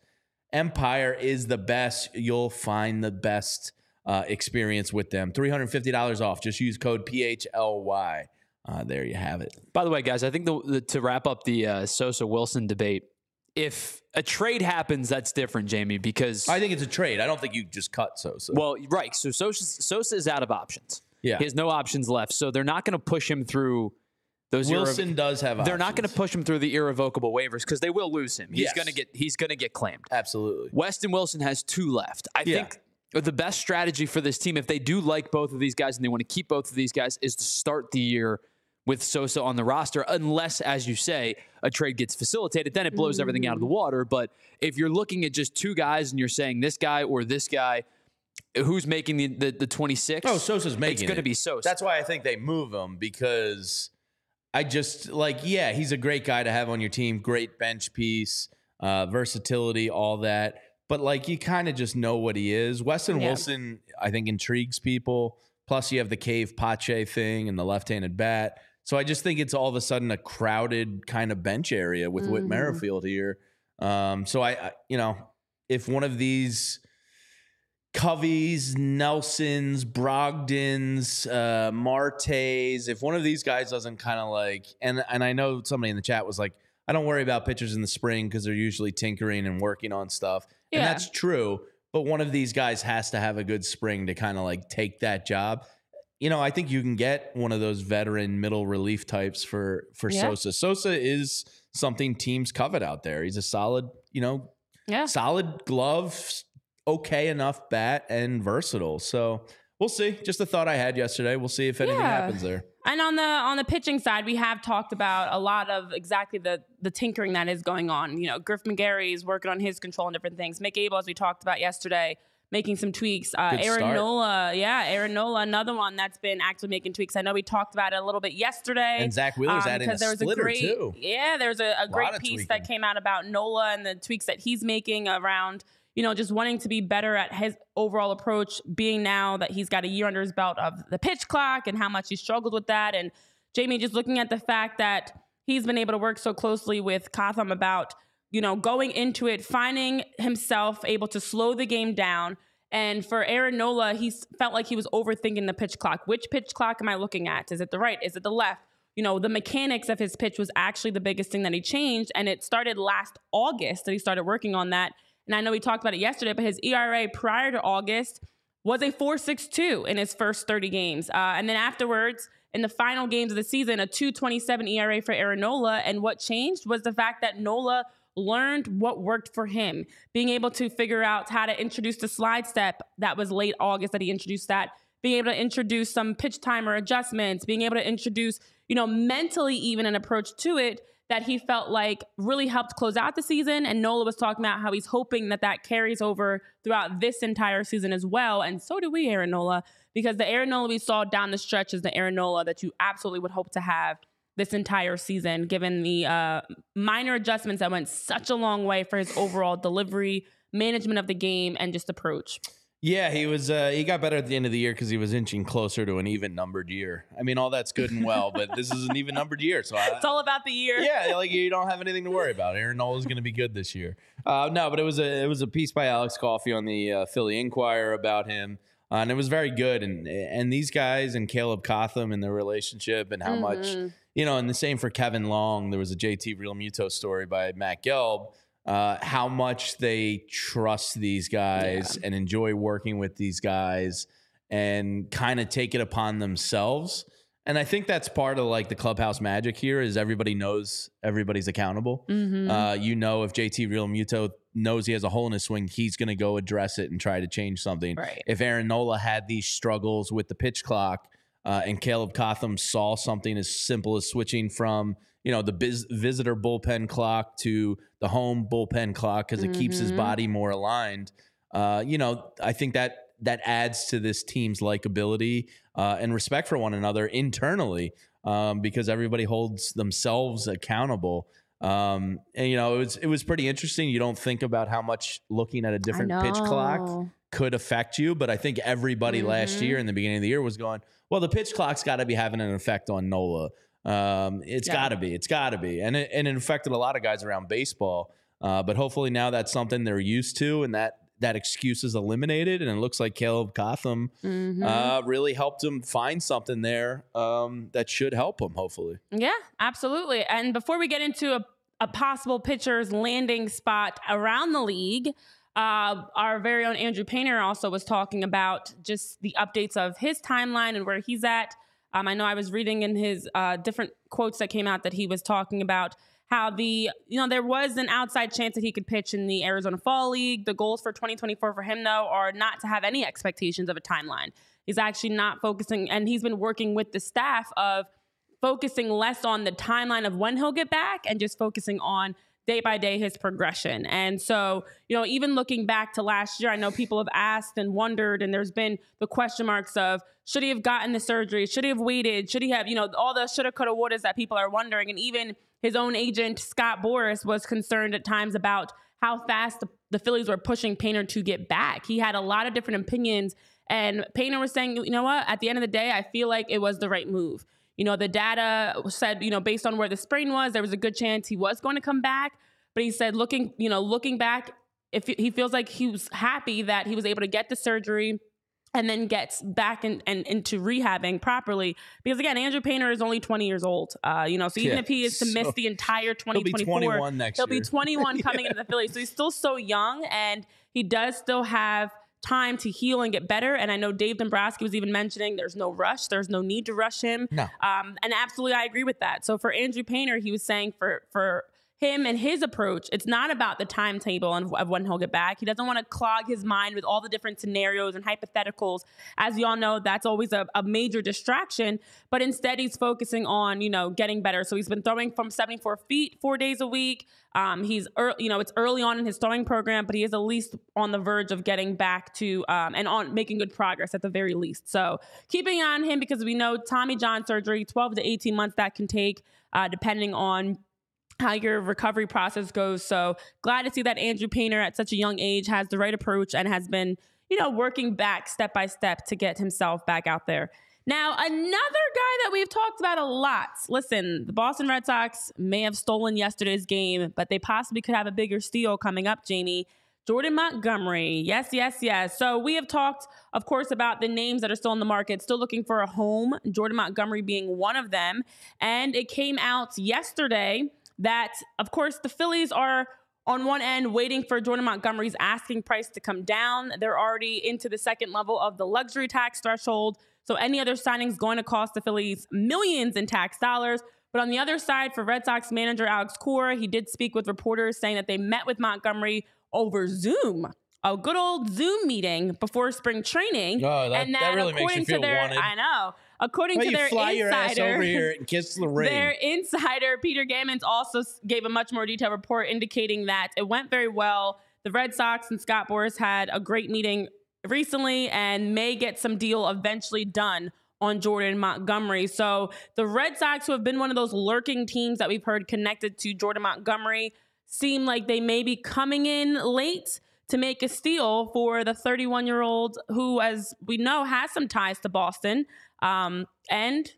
[SPEAKER 2] Empire is the best. You'll find the best uh, experience with them. $350 off. Just use code PHLY. Uh, there you have it.
[SPEAKER 3] By the way, guys, I think the, the, to wrap up the uh, Sosa Wilson debate, if a trade happens, that's different, Jamie, because
[SPEAKER 2] I think it's a trade. I don't think you just cut Sosa.
[SPEAKER 3] well, right. So Sosa, Sosa is out of options.
[SPEAKER 2] Yeah.
[SPEAKER 3] he has no options left. So they're not going to push him through those.
[SPEAKER 2] Wilson
[SPEAKER 3] irrev-
[SPEAKER 2] does have.
[SPEAKER 3] they're not going to push him through the irrevocable waivers because they will lose him. He's
[SPEAKER 2] Yes.
[SPEAKER 3] going to get. He's going to get claimed.
[SPEAKER 2] Absolutely.
[SPEAKER 3] Weston Wilson has two left. I
[SPEAKER 2] Yeah.
[SPEAKER 3] think the best strategy for this team, if they do like both of these guys and they want to keep both of these guys, is to start the year with Sosa on the roster, unless, as you say, a trade gets facilitated. Then it blows everything out of the mm. water. But if you're looking at just two guys and you're saying this guy or this guy, who's making the the, the 26?
[SPEAKER 2] Oh, Sosa's making.
[SPEAKER 3] It's going to be Sosa.
[SPEAKER 2] That's why I think they move him because I just like, yeah, he's a great guy to have on your team. Great bench piece, uh, versatility, all that. But like, you kind of just know what he is. Weston
[SPEAKER 1] Yeah.
[SPEAKER 2] Wilson, I think, intrigues people. Plus, you have the Cave Pache thing and the left-handed bat. So I just think it's all of a sudden a crowded kind of bench area with Whit
[SPEAKER 1] Mhm.
[SPEAKER 2] Merrifield here. Um, so I, I, you know, if one of these Coveys, Nelsons, Brogdons, uh, Martes, if one of these guys doesn't kind of like, and and I know somebody in the chat was like, I don't worry about pitchers in the spring because they're usually tinkering and working on stuff, and
[SPEAKER 1] Yeah.
[SPEAKER 2] that's true. But one of these guys has to have a good spring to kind of like take that job. You know, I think you can get one of those veteran middle relief types for for
[SPEAKER 1] Yeah.
[SPEAKER 2] Sosa. Sosa is something teams covet out there. He's a solid, you know,
[SPEAKER 1] Yeah.
[SPEAKER 2] solid glove, okay enough bat, and versatile. So we'll see. Just a thought I had yesterday. We'll see if anything
[SPEAKER 1] Yeah.
[SPEAKER 2] happens there.
[SPEAKER 1] And on the on the pitching side, we have talked about a lot of exactly the the tinkering that is going on. You know, Griff McGarry is working on his control and different things. Mick Abel, as we talked about yesterday, making some tweaks. Uh, Aaron
[SPEAKER 2] start.
[SPEAKER 1] Nola, yeah, Aaron Nola, another one that's been actually making tweaks. I know we talked about it a little bit yesterday.
[SPEAKER 2] And Zack Wheeler's
[SPEAKER 1] um,
[SPEAKER 2] adding a
[SPEAKER 1] because there was a great,
[SPEAKER 2] too.
[SPEAKER 1] Yeah, there's a, a great piece
[SPEAKER 2] tweaking.
[SPEAKER 1] that came out about Nola and the tweaks that he's making around you know, just wanting to be better at his overall approach, being now that he's got a year under his belt of the pitch clock and how much he struggled with that. And Jamie, just looking at the fact that he's been able to work so closely with Cotham about, you know, going into it, finding himself able to slow the game down. And for Aaron Nola, he felt like he was overthinking the pitch clock. Which pitch clock am I looking at? Is it the right? Is it the left? You know, the mechanics of his pitch was actually the biggest thing that he changed. And it started last August that he started working on that. And I know we talked about it yesterday, but his ERA prior to August was a 4.62 in his first 30 games. Uh, and then afterwards, in the final games of the season, a 2.27 ERA for Aaron Nola. And what changed was the fact that Nola learned what worked for him, being able to figure out how to introduce the slide step. That was late August that he introduced that. being able to introduce some pitch timer adjustments, being able to introduce, you know, mentally even an approach to it that he felt like really helped close out the season. And Nola was talking about how he's hoping that that carries over throughout this entire season as well. And so do we, Aaron Nola, because the Aaron Nola we saw down the stretch is the Aaron Nola that you absolutely would hope to have this entire season, given the uh, minor adjustments that went such a long way for his overall delivery, management of the game, and just approach.
[SPEAKER 2] Yeah, he was. Uh, he got better at the end of the year because he was inching closer to an even numbered year. I mean, all that's good and well, but this is an even numbered year, so I,
[SPEAKER 1] It's all about the year.
[SPEAKER 2] yeah, like you don't have anything to worry about. Aaron Nola is going to be good this year. Uh, no, but it was a it was a piece by Alex Coffey on the uh, Philly Inquirer about him, uh, and it was very good. And and these guys and Caleb Cotham and their relationship and how much you know, and the same for Kevin Long. There was a JT Realmuto story by Matt Gelb. Uh, how much they trust these guys and enjoy working with these guys and kind of take it upon themselves. And I think that's part of like the clubhouse magic here is everybody knows everybody's accountable.
[SPEAKER 1] Mm-hmm.
[SPEAKER 2] Uh, you know, if JT Realmuto knows he has a hole in his swing, he's going to go address it and try to change something.
[SPEAKER 1] Right.
[SPEAKER 2] If Aaron Nola had these struggles with the pitch clock uh, and Caleb Cotham saw something as simple as switching from you know the biz- visitor bullpen clock to the home bullpen clock because it keeps his
[SPEAKER 1] Mhm.
[SPEAKER 2] body more aligned. Uh, you know, I think that that adds to this team's likability uh, and respect for one another internally um, because everybody holds themselves accountable. Um, and you know, it was it was pretty interesting. You don't think about how much looking at a different pitch clock could affect you, but I think everybody last
[SPEAKER 1] Mhm.
[SPEAKER 2] year in the beginning of the year was going, well, the pitch clock's got to be having an effect on Nola. Um, it's
[SPEAKER 1] Yeah.
[SPEAKER 2] got to be, it's got to be, and it, and it affected a lot of guys around baseball. Uh, but hopefully now that's something they're used to, and that that excuse is eliminated. And it looks like Caleb Cotham
[SPEAKER 1] Mhm.
[SPEAKER 2] uh, really helped him find something there um, that should help him. Hopefully,
[SPEAKER 1] Yeah, absolutely. And before we get into a, a possible pitcher's landing spot around the league, uh, our very own Andrew Painter also was talking about just the updates of his timeline and where he's at. Um, I know I was reading in his uh, different quotes that came out that he was talking about how the you know there was an outside chance that he could pitch in the Arizona Fall League. The goals for 2024 for him though are not to have any expectations of a timeline. He's actually not focusing, and he's been working with the staff of focusing less on the timeline of when he'll get back and just focusing on day by day his progression. And so, you know, even looking back to last year, I know people have asked and wondered, and there's been the question marks of should he have gotten the surgery? Should he have waited? Should he have, you know, all the shoulda, coulda, wouldas that people are wondering. And even his own agent, Scott Boras, was concerned at times about how fast the, the Phillies were pushing Painter to get back. He had a lot of different opinions. And Painter was saying, you know what, at the end of the day, I feel like it was the right move. You know, the data said, you know, based on where the sprain was, there was a good chance he was going to come back. But he said, looking, you know, looking back, if he feels like he was happy that he was able to get the surgery and then gets back in, and into rehabbing properly. Because again, Andrew Painter is only 20 years old. Uh, you know, so even
[SPEAKER 2] Yeah,
[SPEAKER 1] if he is to miss
[SPEAKER 2] so
[SPEAKER 1] the entire 2024,
[SPEAKER 2] he'll be 21 next
[SPEAKER 1] he'll
[SPEAKER 2] year.
[SPEAKER 1] be 21 coming into the Phillies. So he's still so young and he does still have time to heal and get better. And I know Dave Dombrowski was even mentioning there's no rush. There's no need to rush him.
[SPEAKER 2] No.
[SPEAKER 1] Um, and absolutely, I agree with that. So for Andrew Painter, he was saying for for him and his approach, it's not about the timetable and of when he'll get back. He doesn't want to clog his mind with all the different scenarios and hypotheticals. As you all know, that's always a, a major distraction. But instead, he's focusing on you know getting better. So he's been throwing from 74 feet four days a week. Um, he's early, you know it's early on in his throwing program, but he is at least on the verge of getting back to um, and on making good progress at the very least. So keeping on him because we know Tommy John surgery, 12 to 18 months that can take, uh, depending on how your recovery process goes. So glad to see that Andrew Painter at such a young age has the right approach and has been, you know, working back step by step to get himself back out there. Now, another guy that we've talked about a lot. Listen, the Boston Red Sox may have stolen yesterday's game, but they possibly could have a bigger steal coming up, Jamie. Jordan Montgomery. Yes, yes, yes. So we have talked, of course, about the names that are still in the market, still looking for a home, Jordan Montgomery being one of them. And it came out yesterday that, of course, the Phillies are on one end waiting for Jordan Montgomery's asking price to come down. They're already into the second level of the luxury tax threshold. So any other signing is going to cost the Phillies millions in tax dollars. But on the other side, for Red Sox manager Alex Cora, he did speak with reporters saying that they met with Montgomery over Zoom a good old Zoom meeting before spring training.
[SPEAKER 2] Oh, that-
[SPEAKER 1] and
[SPEAKER 2] that
[SPEAKER 1] then
[SPEAKER 2] really makes you
[SPEAKER 1] according
[SPEAKER 2] feel
[SPEAKER 1] to their,
[SPEAKER 2] wanted.
[SPEAKER 1] I know. According
[SPEAKER 2] Why
[SPEAKER 1] to their
[SPEAKER 2] fly your ass
[SPEAKER 1] insider,
[SPEAKER 2] over here and kiss the ring?
[SPEAKER 1] their insider Peter Gammons also gave a much more detailed report indicating that it went very well. The Red Sox and Scott Boras had a great meeting recently and may get some deal eventually done on Jordan Montgomery. So the Red Sox, who have been one of those lurking teams that we've heard connected to Jordan Montgomery, seem like they may be coming in late to make a steal for the 31 year old who, as we know, has some ties to Boston. Um, and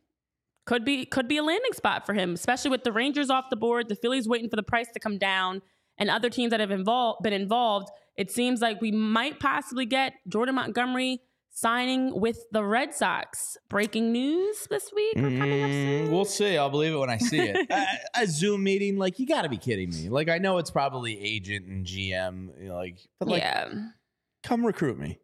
[SPEAKER 1] could be could be a landing spot for him, especially with the Rangers off the board, the Phillies waiting for the price to come down, and other teams that have involved been involved. It seems like we might possibly get Jordan Montgomery signing with the Red Sox. Breaking news this week or coming up
[SPEAKER 2] Mm,
[SPEAKER 1] soon.
[SPEAKER 2] we'll see. I'll believe it when I see it. a, a Zoom meeting, like you got to be kidding me. Like I know it's probably agent and GM, you know, like, but like,
[SPEAKER 1] yeah,
[SPEAKER 2] come recruit me.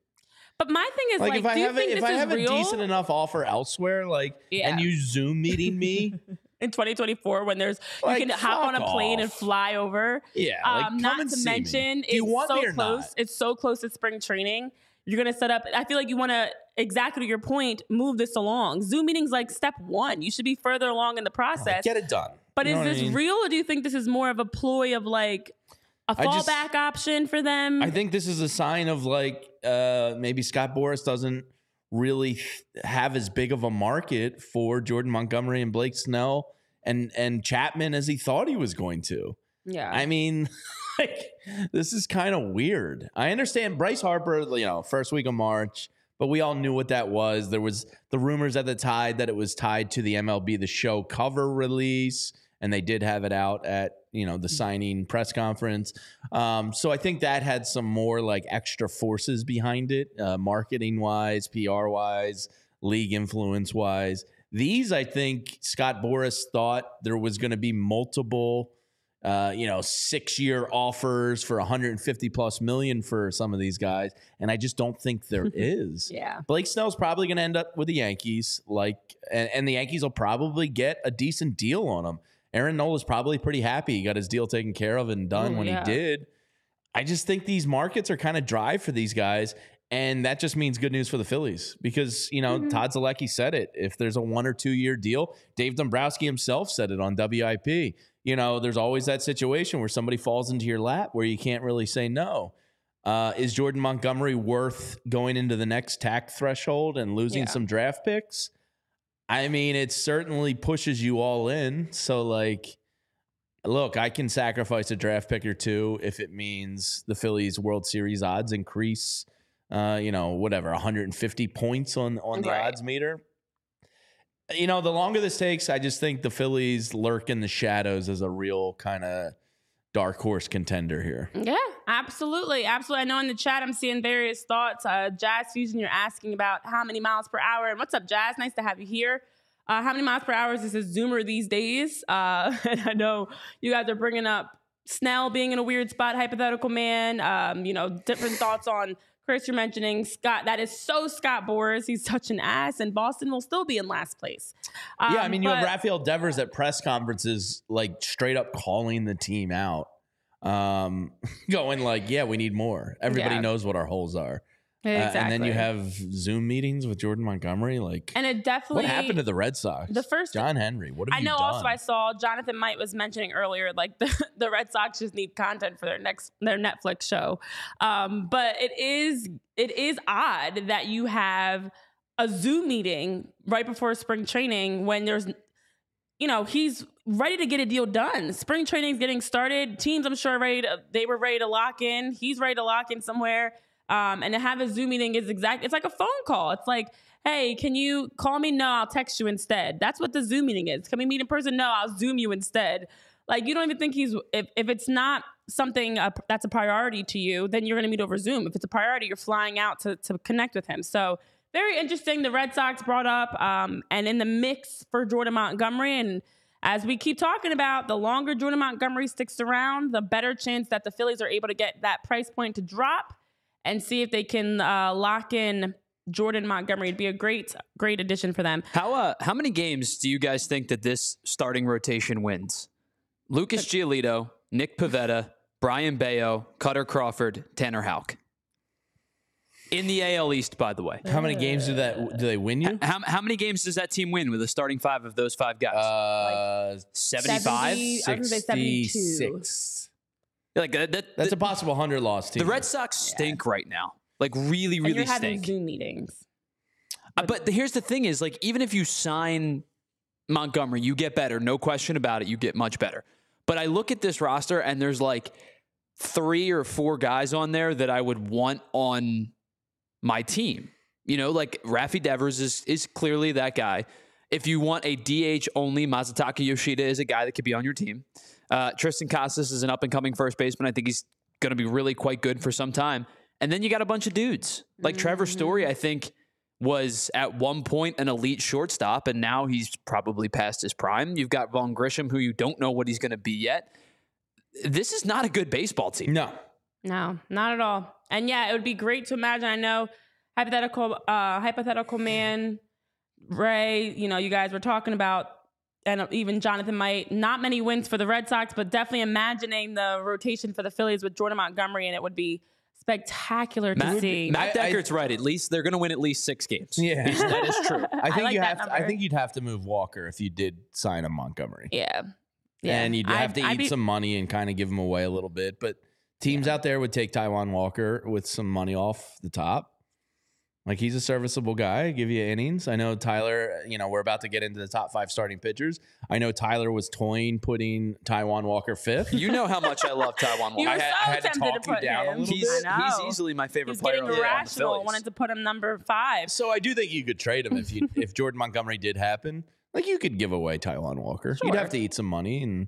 [SPEAKER 1] but my thing is
[SPEAKER 2] Like,
[SPEAKER 1] like,
[SPEAKER 2] if I have
[SPEAKER 1] think
[SPEAKER 2] a, if
[SPEAKER 1] this
[SPEAKER 2] I
[SPEAKER 1] is
[SPEAKER 2] have
[SPEAKER 1] real
[SPEAKER 2] a decent enough offer elsewhere, like,
[SPEAKER 1] Yeah.
[SPEAKER 2] and you Zoom meeting me,
[SPEAKER 1] in 2024 when there's
[SPEAKER 2] Like,
[SPEAKER 1] you can hop on a plane and fly over?
[SPEAKER 2] yeah, like,
[SPEAKER 1] um,
[SPEAKER 2] come
[SPEAKER 1] not to
[SPEAKER 2] me.
[SPEAKER 1] mention,
[SPEAKER 2] Do
[SPEAKER 1] it's so close.
[SPEAKER 2] not?
[SPEAKER 1] It's so close to spring training. You're gonna set up. I feel like you want to exactly to your point, move this along. Zoom meetings like step one. You should be further along in the process.
[SPEAKER 2] Get it done.
[SPEAKER 1] but
[SPEAKER 2] You
[SPEAKER 1] is
[SPEAKER 2] know what I
[SPEAKER 1] this
[SPEAKER 2] mean?
[SPEAKER 1] real, or do you think this is more of a ploy of like a
[SPEAKER 2] I just-
[SPEAKER 1] fallback option for them?
[SPEAKER 2] I think this is a sign of like uh, maybe Scott Boras doesn't really th- have as big of a market for Jordan Montgomery and Blake Snell and and Chapman as he thought he was going to.
[SPEAKER 1] yeah.
[SPEAKER 2] I mean, like this is kind of weird. I understand Bryce Harper, you know, first week of March, but we all knew what that was. There was the rumors at the tide that it was tied to the MLB the show cover release, and they did have it out at you know the signing press conference. Um, so I think that had some more like extra forces behind it, uh, marketing wise, PR wise, league influence wise. These, I think, Scott Boras thought there was going to be multiple uh, you know, six year offers for 150 plus million for some of these guys. And I just don't think there is.
[SPEAKER 1] yeah.
[SPEAKER 2] Blake Snell's probably going to end up with the Yankees, like, and, and the Yankees will probably get a decent deal on him. Aaron Nola's probably pretty happy he got his deal taken care of and done
[SPEAKER 1] Ooh,
[SPEAKER 2] when
[SPEAKER 1] yeah.
[SPEAKER 2] he did. I just think these markets are kind of dry for these guys. And that just means good news for the Phillies because, you know,
[SPEAKER 1] Mhm.
[SPEAKER 2] Todd Zolecki said it. If there's a one or two year deal, Dave Dombrowski himself said it on WIP. You know, there's always that situation where somebody falls into your lap where you can't really say no. Uh, is Jordan Montgomery worth going into the next tax threshold and losing
[SPEAKER 1] Yeah.
[SPEAKER 2] some draft picks? I mean, it certainly pushes you all in. So, like, look, I can sacrifice a draft pick or two if it means the Phillies World Series odds increase. Uh, you know, whatever, 150 points on on the
[SPEAKER 1] Right.
[SPEAKER 2] odds meter. You know, the longer this takes, I just think the Phillies lurk in the shadows as a real kind of dark horse contender here.
[SPEAKER 1] Yeah, absolutely. Absolutely. I know in the chat I'm seeing various thoughts. Uh, Jazz Fusion, you're asking about how many miles per hour. And what's up, Jazz? Nice to have you here. Uh, how many miles per hour is this Zoomer these days? Uh, and I know you guys are bringing up Snell being in a weird spot, hypothetical man. Um, you know, different thoughts on Chris. You're mentioning Scott. That is so Scott Boras. He's such an ass, and Boston will still be in last place.
[SPEAKER 2] yeah, I
[SPEAKER 1] Um,
[SPEAKER 2] mean, you have Rafael Devers at press conferences, like straight up calling the team out, um, going like, "Yeah, we need more." Everybody
[SPEAKER 1] Yeah.
[SPEAKER 2] knows what our holes are, Uh, and then you have Zoom meetings with Jordan Montgomery. Like,
[SPEAKER 1] and it definitely
[SPEAKER 2] what happened to the Red Sox?
[SPEAKER 1] the first
[SPEAKER 2] John Henry. What have
[SPEAKER 1] I know.
[SPEAKER 2] done?
[SPEAKER 1] Also, I saw Jonathan Might was mentioning earlier, like the, the Red Sox just need content for their next their Netflix show. Um, but it is it is odd that you have a Zoom meeting right before spring training when there's, you know, he's ready to get a deal done. Spring training's getting started. Teams, I'm sure, are ready to they were ready to lock in. He's ready to lock in somewhere. Um, and to have a Zoom meeting is exact. It's like a phone call. It's like, hey, can you call me? No, I'll text you instead. That's what the Zoom meeting is. Can we meet in person? No, I'll Zoom you instead. Like you don't even think he's if if it's not something uh, that's a priority to you, then you're going to meet over Zoom. If it's a priority, you're flying out to to connect with him. So very interesting. The Red Sox brought up um, and in the mix for Jordan Montgomery and. As we keep talking about, the longer Jordan Montgomery sticks around, the better chance that the Phillies are able to get that price point to drop and see if they can uh, lock in Jordan Montgomery. It'd be a great, great addition for them.
[SPEAKER 3] How uh, how many games do you guys think that this starting rotation wins? Lucas Giolito, Nick Pivetta, Brayan Bello, Kutter Crawford, Tanner Houck. In the AL East, by the way.
[SPEAKER 2] How many games do that do they win you?
[SPEAKER 3] How, how many games does that team win with a starting five of those five guys?
[SPEAKER 2] Uh,
[SPEAKER 3] 75?
[SPEAKER 1] 70 I was gonna say 72.
[SPEAKER 2] 66.
[SPEAKER 3] Like that, that-
[SPEAKER 2] That's a possible hundred loss team.
[SPEAKER 3] the Red Sox stink right now. Like really,
[SPEAKER 1] and
[SPEAKER 3] really
[SPEAKER 1] you're having. Zoom meetings.
[SPEAKER 3] Uh, But the- here's the thing: is like even if you sign Montgomery, you get better, no question about it. You get much better. But I look at this roster, and there's like three or four guys on there that I would want on my team. You know, like Rafi Devers is is clearly that guy. If you want a DH only, Masataka Yoshida is a guy that could be on your team. Uh, Triston Casas is an up and coming first baseman. I think he's going to be really quite good for some time. And then you got a bunch of dudes like Trevor Story. I think was at one point an elite shortstop, and now he's probably past his prime. You've got Vaughn Grissom, who you don't know what he's going to be yet. This is not a good baseball team.
[SPEAKER 2] no.
[SPEAKER 1] No, not at all. And yeah, it would be great to imagine. I know hypothetical, uh, hypothetical man, Ray. You know, you guys were talking about, and even Jonathan might not many wins for the Red Sox, but definitely imagining the rotation for the Phillies with Jordan Montgomery, and it would be spectacular to
[SPEAKER 3] Matt,
[SPEAKER 1] see.
[SPEAKER 3] Matt
[SPEAKER 2] I- I-
[SPEAKER 3] right. At least they're going to win at least six games.
[SPEAKER 2] Yeah.
[SPEAKER 3] That is true.
[SPEAKER 2] I think
[SPEAKER 1] like
[SPEAKER 2] you have. To, I think you'd have to move Walker if you did sign a Montgomery,
[SPEAKER 1] yeah, yeah.
[SPEAKER 2] and you'd have
[SPEAKER 1] I'd-
[SPEAKER 2] to
[SPEAKER 1] I'd
[SPEAKER 2] eat
[SPEAKER 1] be-
[SPEAKER 2] some money and kind of give him away a little bit. But teams out there would take Taijuan Walker with some money off the top. Like he's a serviceable guy, give you innings. I know Tyler. You know we're about to get into the top five starting pitchers. I know Tyler was toying putting Taijuan Walker fifth.
[SPEAKER 3] You know how much I love Taijuan
[SPEAKER 1] You
[SPEAKER 3] Walker.
[SPEAKER 1] were
[SPEAKER 2] I had-
[SPEAKER 1] so
[SPEAKER 2] I had to
[SPEAKER 1] tempted
[SPEAKER 2] talk
[SPEAKER 1] to
[SPEAKER 2] you
[SPEAKER 1] put
[SPEAKER 2] down a
[SPEAKER 1] him.
[SPEAKER 2] little
[SPEAKER 3] He's,
[SPEAKER 1] I
[SPEAKER 3] he's easily my favorite
[SPEAKER 1] He's
[SPEAKER 3] player
[SPEAKER 1] getting
[SPEAKER 3] on the
[SPEAKER 1] irrational.
[SPEAKER 3] Phillies.
[SPEAKER 1] Wanted to put him number five.
[SPEAKER 2] So I do think you could trade him if you if Jordan Montgomery did happen. Like you could give away Taijuan Walker. You'd have to eat some money, and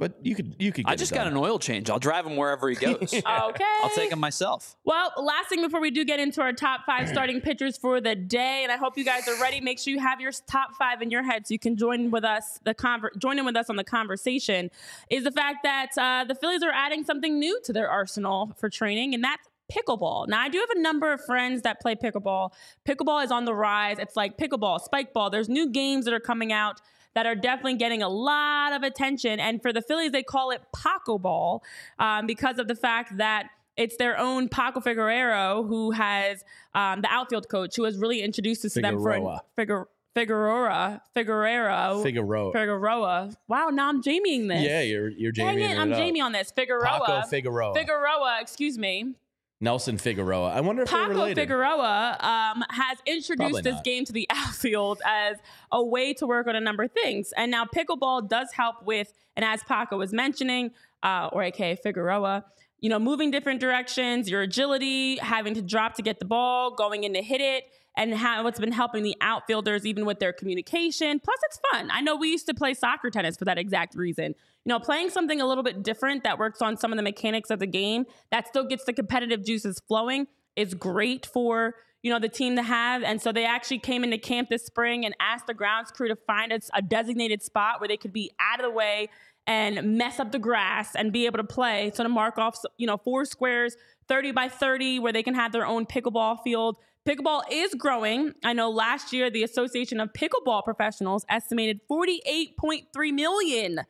[SPEAKER 2] but you could you could. Get
[SPEAKER 3] I just got an oil change. I'll drive him wherever he goes.
[SPEAKER 1] Okay.
[SPEAKER 3] I'll take him myself.
[SPEAKER 1] Well, last thing before we do get into our top five starting pitchers for the day, and I hope you guys are ready. Make sure you have your top five in your head so you can join with us the conver- join in with us on the conversation. Is the fact that uh, the Phillies are adding something new to their arsenal for training, and that's pickleball. Now, I do have a number of friends that play pickleball. Pickleball is on the rise. It's like pickleball, spike ball. There's new games that are coming out that are definitely getting a lot of attention. And for the Phillies, they call it Paco Ball um, because of the fact that it's their own Paco Figueroa, who has um, the outfield coach, who has really introduced us to them for
[SPEAKER 2] Figueroa.
[SPEAKER 1] Figueroa, Figueroa,
[SPEAKER 2] Figueroa.
[SPEAKER 1] Figueroa. Wow, now I'm Jamieing this.
[SPEAKER 2] Yeah, you're you're
[SPEAKER 1] Dang
[SPEAKER 2] Jamie.
[SPEAKER 1] it, I'm Jamie on this. Figueroa.
[SPEAKER 2] Paco Figueroa.
[SPEAKER 1] Figueroa, excuse me.
[SPEAKER 2] Nelson Figueroa. I wonder if they're
[SPEAKER 1] Paco
[SPEAKER 2] related.
[SPEAKER 1] Figueroa um, has introduced this game to the outfield as a way to work on a number of things. And now pickleball does help with, and as Paco was mentioning, uh, or aka Figueroa, you know, moving different directions, your agility, having to drop to get the ball, going in to hit it, and how what's been helping the outfielders even with their communication. Plus, it's fun. I know we used to play soccer tennis for that exact reason. You know, playing something a little bit different that works on some of the mechanics of the game that still gets the competitive juices flowing is great for you know the team to have and so they actually came into camp this spring and asked the grounds crew to find us a designated spot where they could be out of the way and mess up the grass and be able to play so to mark off you know four squares 30 by 30 where they can have their own pickleball field pickleball is growing i know last year the association of pickleball professionals estimated 48.3 million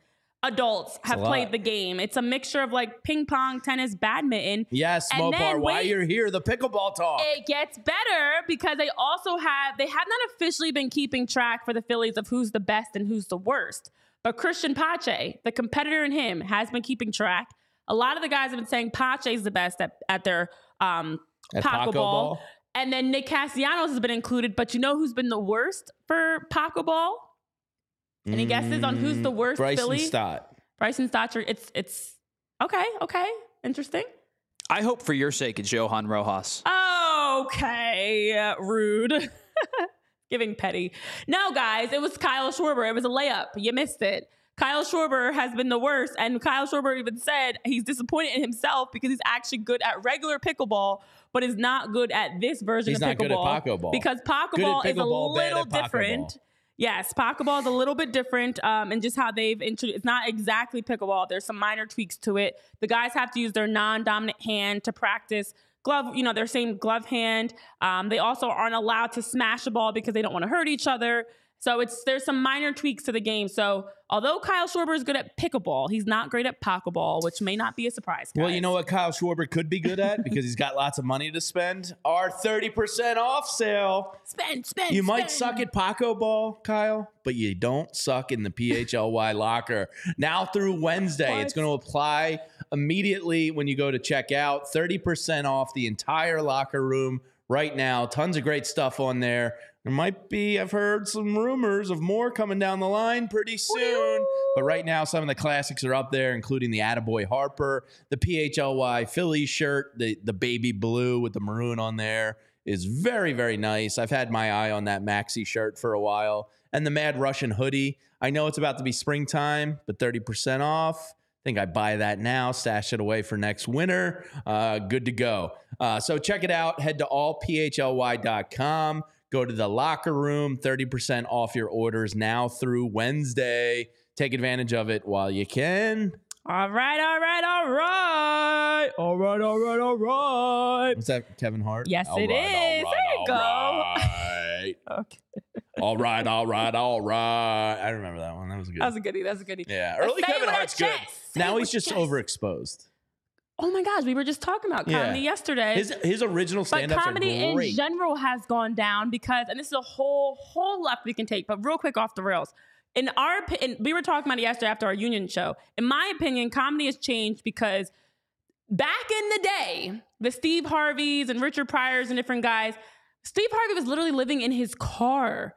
[SPEAKER 1] adults have played the game it's a mixture of like ping pong tennis badminton
[SPEAKER 2] Yes,
[SPEAKER 1] And
[SPEAKER 2] Mopar.
[SPEAKER 1] then
[SPEAKER 2] Why
[SPEAKER 1] wait.
[SPEAKER 2] you're here? The pickleball talk.
[SPEAKER 1] it gets better because they also have they have not officially been keeping track for the Phillies of who's the best and who's the worst. But Cristian Pache, the competitor in him, has been keeping track. A lot of the guys have been saying Pache's the best at, at their um
[SPEAKER 2] At
[SPEAKER 1] Paco
[SPEAKER 2] Paco
[SPEAKER 1] ball.
[SPEAKER 2] Ball?
[SPEAKER 1] And then Nick Castellanos has been included, but you know who's been the worst for Paco Ball? Any guesses on who's the worst
[SPEAKER 2] Mm, Bryson
[SPEAKER 1] Philly?
[SPEAKER 2] Stott.
[SPEAKER 1] Bryson Stotcher. It's it's okay, okay, interesting.
[SPEAKER 3] I hope for your sake it's Johan Rojas.
[SPEAKER 1] Okay, rude. Giving petty. No, guys, it was Kyle Schwarber. It was a layup. You missed it. Kyle Schwarber has been the worst, and Kyle Schwarber even said he's disappointed in himself because he's actually good at regular pickleball, but is not good at this version
[SPEAKER 2] He's
[SPEAKER 1] of
[SPEAKER 2] not good at
[SPEAKER 1] pickleball. Because Paco
[SPEAKER 2] Good at
[SPEAKER 1] ball is a little different. Yes, pickleball is a little bit different, um, and just how they've introduced. It's not exactly pickleball. There's some minor tweaks to it. The guys have to use their non-dominant hand to practice glove. You know, their same glove hand. Um, they also aren't allowed to smash a ball because they don't want to hurt each other. So it's there's some minor tweaks to the game. So although Kyle Schwarber is good at pickleball, he's not great at pokeball, which may not be a surprise.
[SPEAKER 2] Well, you know what Kyle Schwarber could be good at because he's got lots of money to spend? Our 30% off sale.
[SPEAKER 1] spend, spend.
[SPEAKER 2] You might suck at Paco Kyle, but you don't suck in the PHLY locker. Now through Wednesday, it's going to apply immediately when you go to check out. 30% off the entire locker room right now. Tons of great stuff on there. There might be, I've heard some rumors of more coming down the line pretty soon. But right now, some of the classics are up there, including the Attaboy Harper, the PHLY Philly shirt, the, the baby blue with the maroon on there is very, very nice. I've had my eye on that maxi shirt for a while. And the Mad Russian hoodie. I know it's about to be springtime, but 30% off. I think I buy that now, stash it away for next winter. Uh, good to go. Uh, so check it out. Head to allphly.com. Go to the locker room, 30% off your orders now through Wednesday. Take advantage of it while you can.
[SPEAKER 1] All right, all right, all right. All right, all right, all right.
[SPEAKER 2] What's that, Kevin Hart?
[SPEAKER 1] Yes,
[SPEAKER 2] All
[SPEAKER 1] it
[SPEAKER 2] right,
[SPEAKER 1] is.
[SPEAKER 2] all
[SPEAKER 1] There you
[SPEAKER 2] right,
[SPEAKER 1] go.
[SPEAKER 2] all right.
[SPEAKER 1] Okay.
[SPEAKER 2] all right, all right, all right. I remember that one. That was good.
[SPEAKER 1] That was a goodie. That's a goodie.
[SPEAKER 2] yeah, early Kevin Hart's good.
[SPEAKER 1] Say
[SPEAKER 2] Now he's just
[SPEAKER 1] chest.
[SPEAKER 2] overexposed.
[SPEAKER 1] Oh my gosh, we were just talking about
[SPEAKER 2] Yeah.
[SPEAKER 1] comedy yesterday.
[SPEAKER 2] His his original
[SPEAKER 1] but
[SPEAKER 2] stand-ups
[SPEAKER 1] comedy
[SPEAKER 2] are
[SPEAKER 1] in general has gone down because, and this is a whole whole left we can take, but real quick off the rails. In our opinion, we were talking about it yesterday after our union show. In my opinion, comedy has changed because back in the day, the Steve Harveys and Richard Pryors and different guys, Steve Harvey was literally living in his car,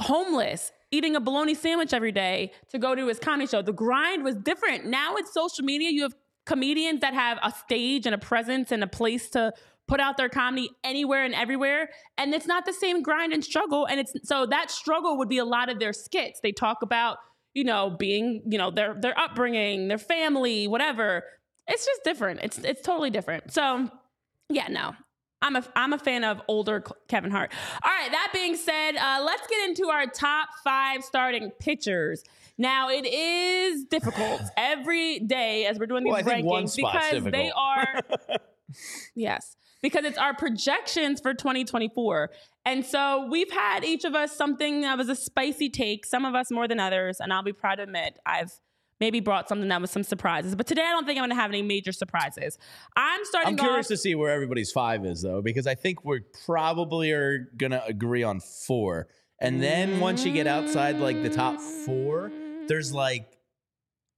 [SPEAKER 1] homeless, eating a bologna sandwich every day to go to his comedy show. The grind was different. Now it's social media. You have comedians that have a stage and a presence and a place to put out their comedy anywhere and everywhere and it's not the same grind and struggle and it's so that struggle would be a lot of their skits. They talk about you know being you know their their upbringing their family whatever. It's just different. It's it's totally different. So yeah no. I'm a I'm a fan of older Kevin Hart. All right, that being said, uh, let's get into our top five starting pitchers. Now it is difficult every day as we're doing these
[SPEAKER 2] Well,
[SPEAKER 1] rankings because they are yes because it's our projections for 2024. And so we've had each of us something that was a spicy take, some of us more than others, and I'll be proud to admit I've maybe brought something that was some surprises. But today I don't think I'm going to have any major surprises. I'm starting
[SPEAKER 2] I'm curious
[SPEAKER 1] off
[SPEAKER 2] to see where everybody's five is though, because I think we probably are gonna agree on four. And then once you get outside like the top four, there's mm-hmm. like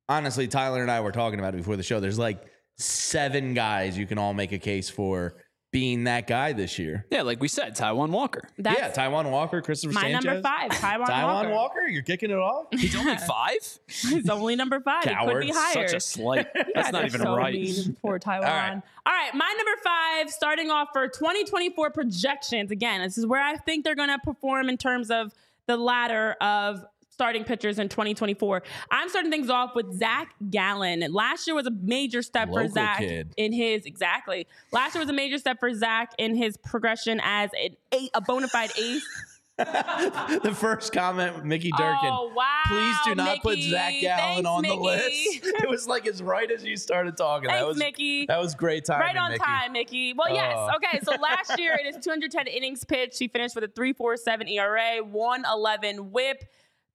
[SPEAKER 2] honestly, Tyler and I were talking about it before the show. There's like seven guys you can all make a case for being that guy this year.
[SPEAKER 3] Yeah, like we said, Taijuan Walker.
[SPEAKER 1] That's
[SPEAKER 2] yeah, Taijuan Walker, Cristopher
[SPEAKER 1] my
[SPEAKER 2] Sanchez.
[SPEAKER 1] number five, Taijuan,
[SPEAKER 2] Taijuan
[SPEAKER 1] Walker.
[SPEAKER 2] Walker. you're kicking it off.
[SPEAKER 3] He's only five.
[SPEAKER 1] He's only number five. It could be
[SPEAKER 2] Coward.
[SPEAKER 1] higher.
[SPEAKER 3] Such a slight.
[SPEAKER 1] You
[SPEAKER 3] That's not even
[SPEAKER 1] so
[SPEAKER 3] right.
[SPEAKER 1] mean. Poor Taijuan.
[SPEAKER 2] All right.
[SPEAKER 1] All right, my number five, starting off for 2024 projections. Again, this is where I think they're going to perform in terms of the ladder of starting pitchers in 2024. I'm starting things off with Zac Gallen. Last year was a major step
[SPEAKER 2] Local
[SPEAKER 1] for Zac
[SPEAKER 2] kid.
[SPEAKER 1] in his exactly. Last year was a major step for Zac in his progression as an a, a bona fide ace.
[SPEAKER 2] the first comment, Mickey Durkin.
[SPEAKER 1] Oh wow!
[SPEAKER 2] Please do not put Zac Gallen
[SPEAKER 1] Thanks,
[SPEAKER 2] on the
[SPEAKER 1] Mickey.
[SPEAKER 2] list. It was like as right as you started talking. that
[SPEAKER 1] Thanks,
[SPEAKER 2] was
[SPEAKER 1] Mickey.
[SPEAKER 2] That was great timing.
[SPEAKER 1] Right on
[SPEAKER 2] Mickey.
[SPEAKER 1] time, Mickey. Well, yes.
[SPEAKER 2] Oh.
[SPEAKER 1] Okay, so last year it is 210 innings pitched. He finished with a 3.47 ERA, 111 WHIP,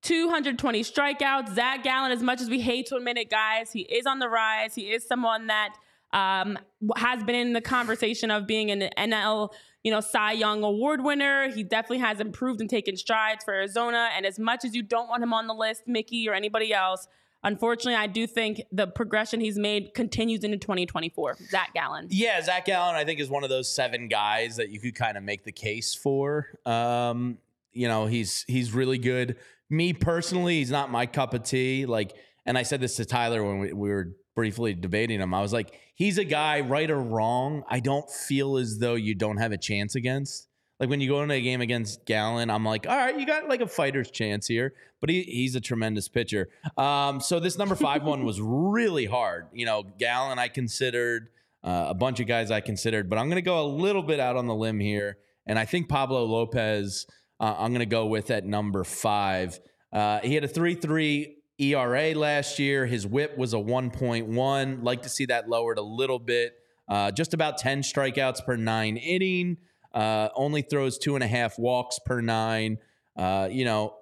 [SPEAKER 1] 220 strikeouts. Zac Gallen, as much as we hate to admit it, guys, he is on the rise. He is someone that um, has been in the conversation of being an NL, you know, Cy Young Award winner. He definitely has improved and taken strides for Arizona. And as much as you don't want him on the list, Mickey or anybody else, unfortunately, I do think the progression he's made continues into 2024. Zac Gallen.
[SPEAKER 2] Yeah, Zac Gallen, I think, is one of those seven guys that you could kind of make the case for. Um, you know, he's he's really good. Me personally, he's not my cup of tea. Like, and I said this to Tyler when we, we were briefly debating him. I was like, he's a guy, right or wrong. I don't feel as though you don't have a chance against. Like when you go into a game against Gallen, I'm like, all right, you got like a fighter's chance here, but he, he's a tremendous pitcher. Um, so this number five one was really hard. You know, Gallen I considered, uh, a bunch of guys I considered, but I'm going to go a little bit out on the limb here, and I think Pablo Lopez uh, I'm going to go with at number five. Uh, he had a three three ERA last year. His WHIP was a 1.1. Like to see that lowered a little bit. Uh, just about 10 strikeouts per nine inning. Uh, only throws two and a half walks per nine. Uh, you know,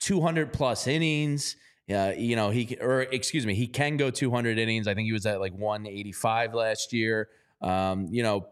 [SPEAKER 2] 200 plus innings. Uh, you know, he or excuse me, he can go 200 innings. I think he was at like 185 last year. Um, you know,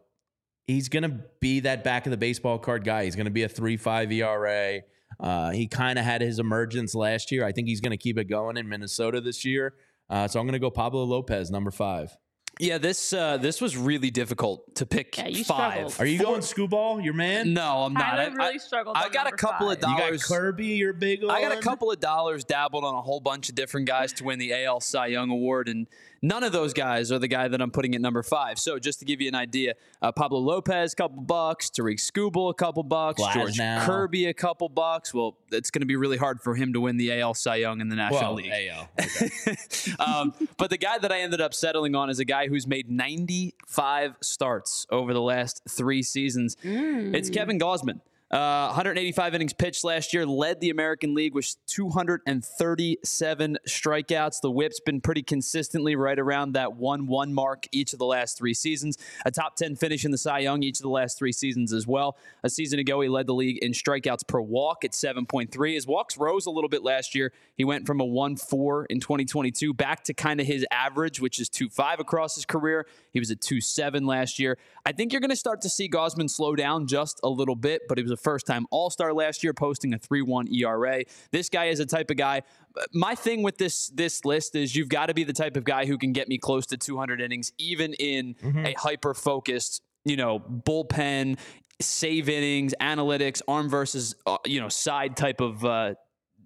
[SPEAKER 2] he's going to be that back of the baseball card guy. He's going to be a 3 5 ERA. Uh, he kind of had his emergence last year. I think he's going to keep it going in Minnesota this year. Uh, so I'm going to go Pablo Lopez, number five.
[SPEAKER 3] Yeah, this uh, this was really difficult to pick
[SPEAKER 1] Yeah, you
[SPEAKER 3] five.
[SPEAKER 1] struggled.
[SPEAKER 2] Are you going Skubal, your man?
[SPEAKER 3] No, I'm not.
[SPEAKER 1] Tyler
[SPEAKER 3] I,
[SPEAKER 1] really
[SPEAKER 3] I-
[SPEAKER 1] struggled
[SPEAKER 3] I
[SPEAKER 1] on
[SPEAKER 3] got a
[SPEAKER 1] number
[SPEAKER 3] couple of
[SPEAKER 1] five.
[SPEAKER 2] You got
[SPEAKER 3] dollars.
[SPEAKER 2] Kirby, your big one.
[SPEAKER 3] I got a couple of dollars dabbled on a whole bunch of different guys to win the AL Cy Young Award, and none of those guys are the guy that I'm putting at number five. So just to give you an idea, uh, Pablo Lopez, a couple bucks, Tarik Skubal, a couple bucks, George
[SPEAKER 2] Glasnow.
[SPEAKER 3] Kirby, a couple bucks. Well, it's going to be really hard for him to win the AL Cy Young in the National
[SPEAKER 2] Well,
[SPEAKER 3] League.
[SPEAKER 2] AL. Okay.
[SPEAKER 3] um, but the guy that I ended up settling on is a guy who's made 95 starts over the last three seasons. It's Kevin Gausman. Uh, 185 innings pitched last year, led the American League with 237 strikeouts. The whip's been pretty consistently right around that 1 1 mark each of the last three seasons. A top 10 finish in the Cy Young each of the last three seasons as well. A season ago, he led the league in strikeouts per walk at 7.3. His walks rose a little bit last year. He went from a 1 4 in 2022 back to kind of his average, which is 2 5 across his career. He was at 2 7 last year. I think you're going to start to see Gausman slow down just a little bit, but he was a first time All Star last year, posting a 3 1 ERA. This guy is a type of guy. My thing with this this list is you've got to be the type of guy who can get me close to 200 innings, even in a hyper focused, you know, bullpen, save innings, analytics, arm versus, uh, you know, side type of. Uh,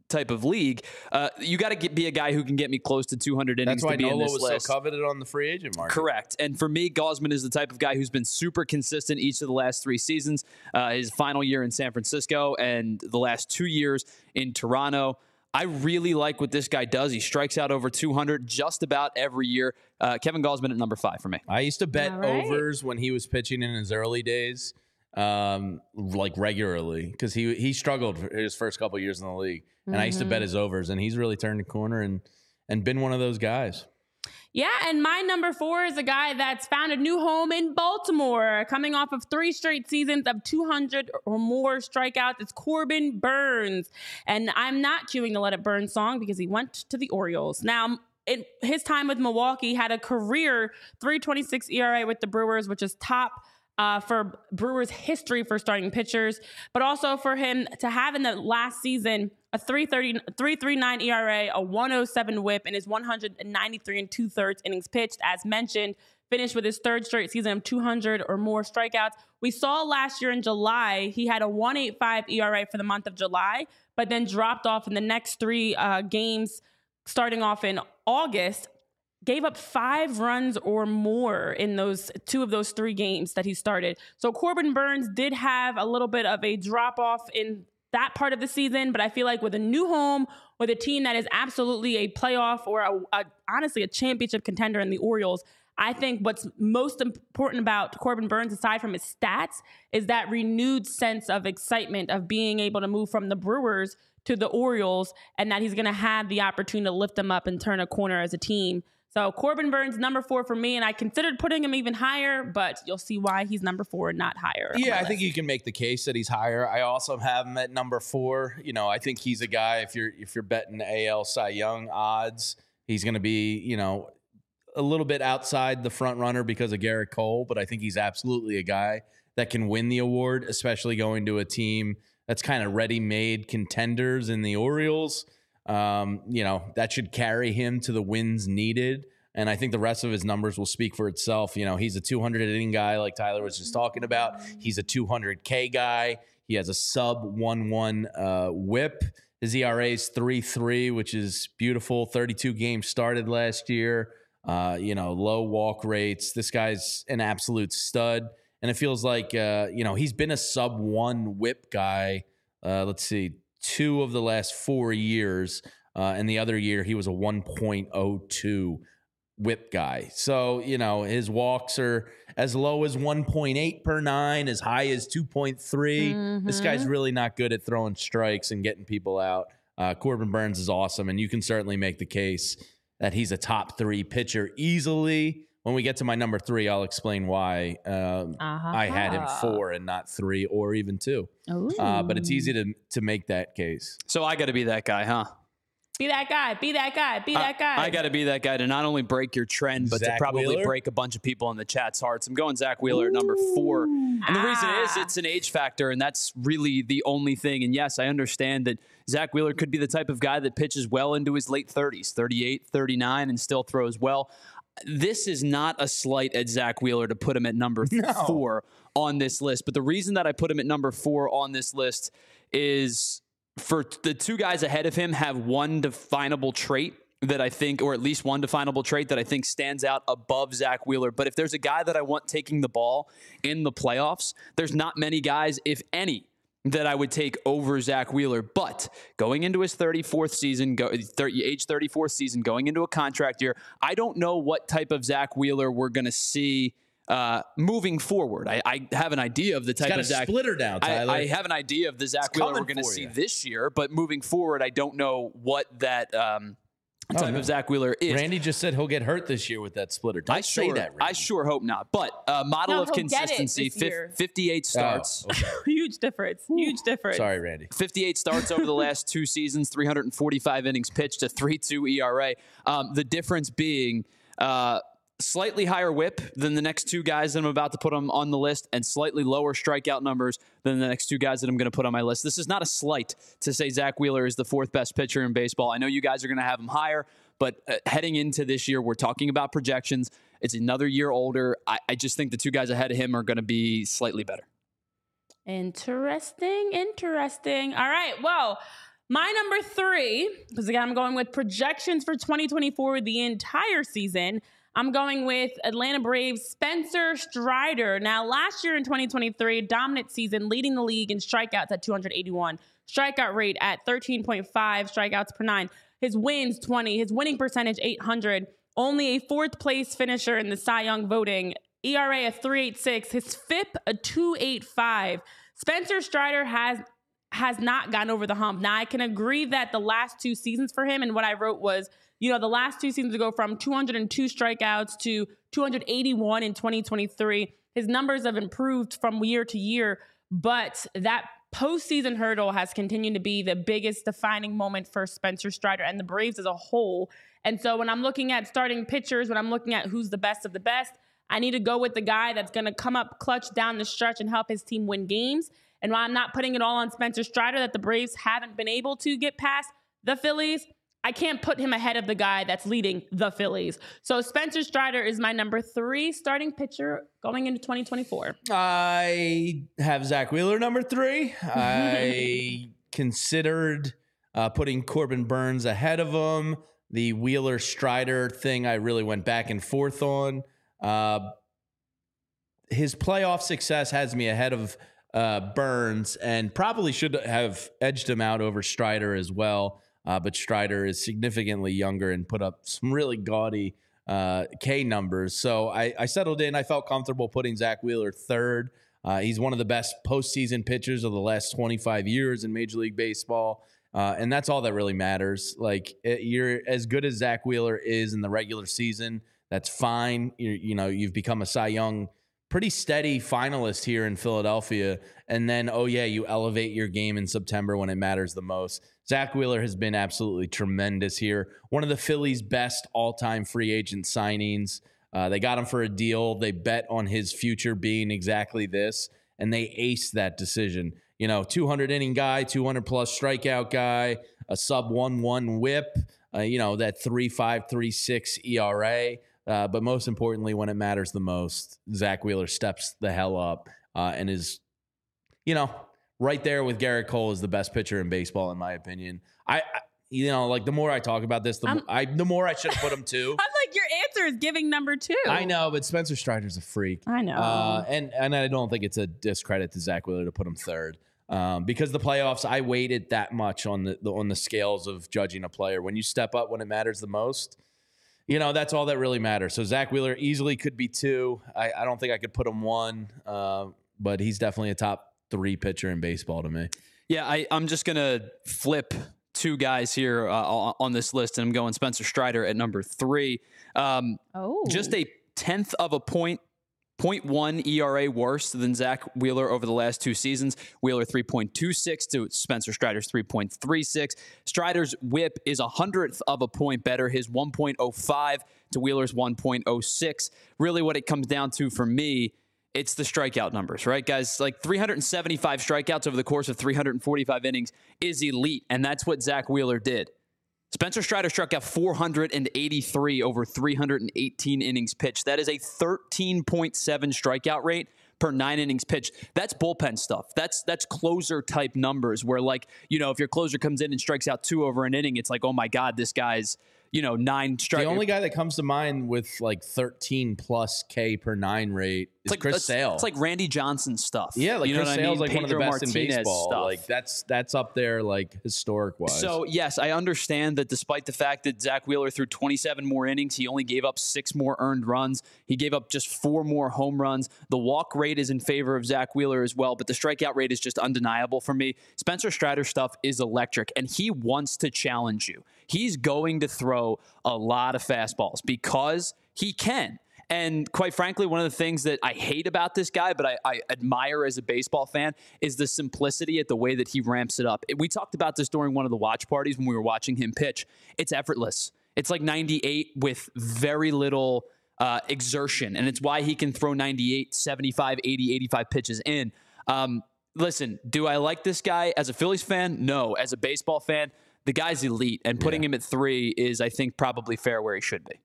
[SPEAKER 3] type of league, uh, you got to be a guy who can get me close to 200 innings
[SPEAKER 2] That's why
[SPEAKER 3] to be in
[SPEAKER 2] Nola
[SPEAKER 3] this
[SPEAKER 2] was
[SPEAKER 3] list.
[SPEAKER 2] so coveted on the free agent market.
[SPEAKER 3] Correct. And for me, Gausman is the type of guy who's been super consistent each of the last three seasons. Uh, his final year in San Francisco and the last two years in Toronto. I really like what this guy does. He strikes out over 200 just about every year. Uh, Kevin Gausman at number five for me.
[SPEAKER 2] I used to bet
[SPEAKER 1] All right.
[SPEAKER 2] overs when he was pitching in his early days, um, like regularly, because he he struggled for his first couple years in the league, and I used to
[SPEAKER 1] Mm-hmm.
[SPEAKER 2] bet his overs, and he's really turned the corner and and been one of those guys.
[SPEAKER 1] Yeah, and my number four is a guy that's found a new home in Baltimore, coming off of three straight seasons of 200 or more strikeouts. It's Corbin Burnes. And I'm not cueing the Let It Burn song because he went to the Orioles. Now, in his time with Milwaukee, had a career 326 ERA with the Brewers, which is top uh, for Brewers history for starting pitchers, but also for him to have in the last season a 330, 339 ERA, a 107 whip, and his 193 and two thirds innings pitched, as mentioned, finished with his third straight season of 200 or more strikeouts. We saw last year in July, he had a 185 ERA for the month of July, but then dropped off in the next three uh, games starting off in August gave up five runs or more in those two of those three games that he started. So Corbin Burnes did have a little bit of a drop off in that part of the season, but I feel like with a new home, with a team that is absolutely a playoff or a, a, honestly a championship contender in the Orioles, I think what's most important about Corbin Burnes, aside from his stats, is that renewed sense of excitement of being able to move from the Brewers to the Orioles and that he's going to have the opportunity to lift them up and turn a corner as a team. So Corbin Burnes, number four for me, and I considered putting him even higher, but you'll see why he's number four, not higher.
[SPEAKER 2] Yeah, I think you can make the case that he's higher. I also have him at number four. You know, I think he's a guy. If you're if you're betting AL Cy Young odds, he's going to be you know a little bit outside the front runner because of Gerrit Cole, but I think he's absolutely a guy that can win the award, especially going to a team that's kind of ready-made contenders in the Orioles. Um, you know, that should carry him to the wins needed. And I think the rest of his numbers will speak for itself. You know, he's a 200 inning guy, like Tyler was just talking about. He's a 200K guy. He has a sub 1 1 uh, whip. His ERA is 3 3, which is beautiful. 32 games started last year. Uh, you know, low walk rates. This guy's an absolute stud. And it feels like, uh, you know, he's been a sub one whip guy. Uh, let's see, two of the last four years. Uh, and the other year, he was a 1.02 whip guy. So, you know, his walks are as low as 1.8 per nine, as high as 2.3. This guy's really not good at throwing strikes and getting people out. Uh, Corbin Burnes is awesome, and you can certainly make the case that he's a top three pitcher easily when we get to my number three, I'll explain why um, I had him
[SPEAKER 1] Uh-huh.
[SPEAKER 2] four and not three or even two. Uh, but it's easy to to make that case.
[SPEAKER 3] So I got to be that guy, huh?
[SPEAKER 1] Be that guy. Be that guy. Be that guy.
[SPEAKER 3] I, got to be that guy to not only break your trend, but
[SPEAKER 2] Zack
[SPEAKER 3] to probably
[SPEAKER 2] Wheeler?
[SPEAKER 3] break a bunch of people in the chat's hearts. I'm going Zack Wheeler at number four. And the reason is
[SPEAKER 1] Ah.
[SPEAKER 3] it's an age factor, and that's really the only thing. And yes, I understand that Zack Wheeler could be the type of guy that pitches well into his late 30s, 38, 39, and still throws well. This is not a slight at Zack Wheeler to put him at number th- four on this list. But the reason that I put him at number four on this list is for the two guys ahead of him have one definable trait that I think, or at least one definable trait that I think stands out above Zack Wheeler. But if there's a guy that I want taking the ball in the playoffs, there's not many guys, if any, that I would take over Zack Wheeler. But going into his 34th season, go, 30, age 34th season, going into a contract year, I don't know what type of Zack Wheeler we're going to see. Uh, moving forward, I, I have an idea of the type of Zack
[SPEAKER 2] splitter down.
[SPEAKER 3] I-
[SPEAKER 2] Tyler.
[SPEAKER 3] I, have an idea of the Zack
[SPEAKER 2] It's
[SPEAKER 3] Wheeler we're going to see this year, but moving forward, I don't know what that um, type
[SPEAKER 2] no.
[SPEAKER 3] of Zack Wheeler is.
[SPEAKER 2] Randy just said he'll get hurt this year with that splitter. Don't
[SPEAKER 3] I
[SPEAKER 2] say
[SPEAKER 3] sure,
[SPEAKER 2] that.
[SPEAKER 3] I sure hope not. But uh, model
[SPEAKER 1] No,
[SPEAKER 3] of
[SPEAKER 1] he'll get it
[SPEAKER 3] consistency,
[SPEAKER 1] this
[SPEAKER 3] fif-
[SPEAKER 1] year.
[SPEAKER 3] 58 starts.
[SPEAKER 2] Oh, okay.
[SPEAKER 1] Huge difference. Huge difference.
[SPEAKER 2] Sorry, Randy.
[SPEAKER 3] 58 starts over the last two seasons, 345 innings pitched, a 3-2 ERA. Um, the difference being uh, slightly higher WHIP than the next two guys that I'm about to put on, on the list, and slightly lower strikeout numbers than the next two guys that I'm going to put on my list. This is not a slight to say Zack Wheeler is the fourth best pitcher in baseball. I know you guys are going to have him higher, but uh, heading into this year, we're talking about projections. It's another year older. I, I just think the two guys ahead of him are going to be slightly better.
[SPEAKER 1] Interesting. Interesting. All right. Well, my number three, because again, I'm going with projections for 2024 the entire season. I'm going with Atlanta Braves Spencer Strider. Now, last year in 2023, dominant season, leading the league in strikeouts at 281, strikeout rate at 13.5 strikeouts per nine. His wins 20, his winning percentage 800. Only a fourth place finisher in the Cy Young voting. ERA of 386, his FIP a 285. Spencer Strider has has not gotten over the hump. Now I can agree that the last two seasons for him and what I wrote was, you know, the last two seasons go from 202 strikeouts to 281 in 2023. His numbers have improved from year to year, but that postseason hurdle has continued to be the biggest defining moment for Spencer Strider and the Braves as a whole. And so when I'm looking at starting pitchers, when I'm looking at who's the best of the best, I need to go with the guy that's going to come up clutch down the stretch and help his team win games. And while I'm not putting it all on Spencer Strider that the Braves haven't been able to get past the Phillies, I can't put him ahead of the guy that's leading the Phillies. So Spencer Strider is my number three starting pitcher going into 2024.
[SPEAKER 2] I have Zack Wheeler number three. I considered uh, putting Corbin Burnes ahead of him. The Wheeler Strider thing, I really went back and forth on. Uh, his playoff success has me ahead of uh, Burnes and probably should have edged him out over Strider as well. Uh, but Strider is significantly younger and put up some really gaudy uh, K numbers. So I, I settled in. I felt comfortable putting Zack Wheeler third. Uh, he's one of the best postseason pitchers of the last 25 years in Major League Baseball. Uh, and that's all that really matters. Like it, you're as good as Zack Wheeler is in the regular season. That's fine. you you know, you've become a Cy Young pretty steady finalist here in Philadelphia. And then, oh, yeah, you elevate your game in September when it matters the most. Zack Wheeler has been absolutely tremendous here. One of the Phillies' best all time free agent signings. Uh, they got him for a deal. They bet on his future being exactly this, and they aced that decision. You know, 200 inning guy, 200 plus strikeout guy, a sub 1 1 whip, uh, you know, that 3 5, 3 6 ERA. Uh, but most importantly, when it matters the most, Zack Wheeler steps the hell up uh, and is, you know, right there with Gerrit Cole is the best pitcher in baseball, in my opinion. I, I you know, like the more I talk about this, the,
[SPEAKER 1] I'm-
[SPEAKER 2] I, the more I should have put him two.
[SPEAKER 1] I'm like, your answer is giving number two.
[SPEAKER 2] I know, but Spencer Strider's a freak.
[SPEAKER 1] I know.
[SPEAKER 2] Uh, and and I don't think it's a discredit to Zack Wheeler to put him third. Um, because the playoffs, I weighted that much on the, the on the scales of judging a player. When you step up when it matters the most, you know that's all that really matters. So Zack Wheeler easily could be two. I, I don't think I could put him one, uh, but he's definitely a top three pitcher in baseball to me.
[SPEAKER 3] Yeah, I, I'm just going to flip two guys here uh, on on this list, and I'm going Spencer Strider at number three. Um,
[SPEAKER 1] oh.
[SPEAKER 3] just a tenth of a point 0.1 ERA worse than Zack Wheeler over the last two seasons. Wheeler 3.26 to Spencer Strider's 3.36. Strider's whip is a hundredth of a point better, his 1.05 to Wheeler's 1.06. Really, what it comes down to for me, it's the strikeout numbers, right, guys? Like 375 strikeouts over the course of 345 innings is elite, and that's what Zack Wheeler did. Spencer Strider struck out 483 over 318 innings pitched. That is a 13.7 strikeout rate per nine innings pitched. That's bullpen stuff. That's that's closer type numbers where like, you know, if your closer comes in and strikes out two over an inning, it's like, oh my God, this guy's you know, nine strike.
[SPEAKER 2] The only guy that comes to mind with like 13 plus K per nine rate is
[SPEAKER 3] like,
[SPEAKER 2] Chris Sale.
[SPEAKER 3] It's like Randy Johnson stuff.
[SPEAKER 2] Yeah, like
[SPEAKER 3] you know
[SPEAKER 2] Chris
[SPEAKER 3] what I mean?
[SPEAKER 2] like one of the
[SPEAKER 3] Pedro
[SPEAKER 2] best in
[SPEAKER 3] Martinez
[SPEAKER 2] baseball.
[SPEAKER 3] Stuff.
[SPEAKER 2] Like that's that's up there like historic wise.
[SPEAKER 3] So yes, I understand that despite the fact that Zack Wheeler threw 27 more innings, he only gave up six more earned runs. He gave up just four more home runs. The walk rate is in favor of Zack Wheeler as well, but the strikeout rate is just undeniable for me. Spencer Strider stuff is electric, and he wants to challenge you. He's going to throw a lot of fastballs because he can. And quite frankly, one of the things that I hate about this guy, but I, I, admire as a baseball fan, is the simplicity at the way that he ramps it up. We talked about this during one of the watch parties when we were watching him pitch. It's effortless. It's like 98 with very little uh, exertion. And it's why he can throw 98, 75, 80, 85 pitches in. Um, listen, do I like this guy as a Phillies fan? No. As a baseball fan, the guy's elite, and putting yeah. him at three is, I think, probably fair where he should be.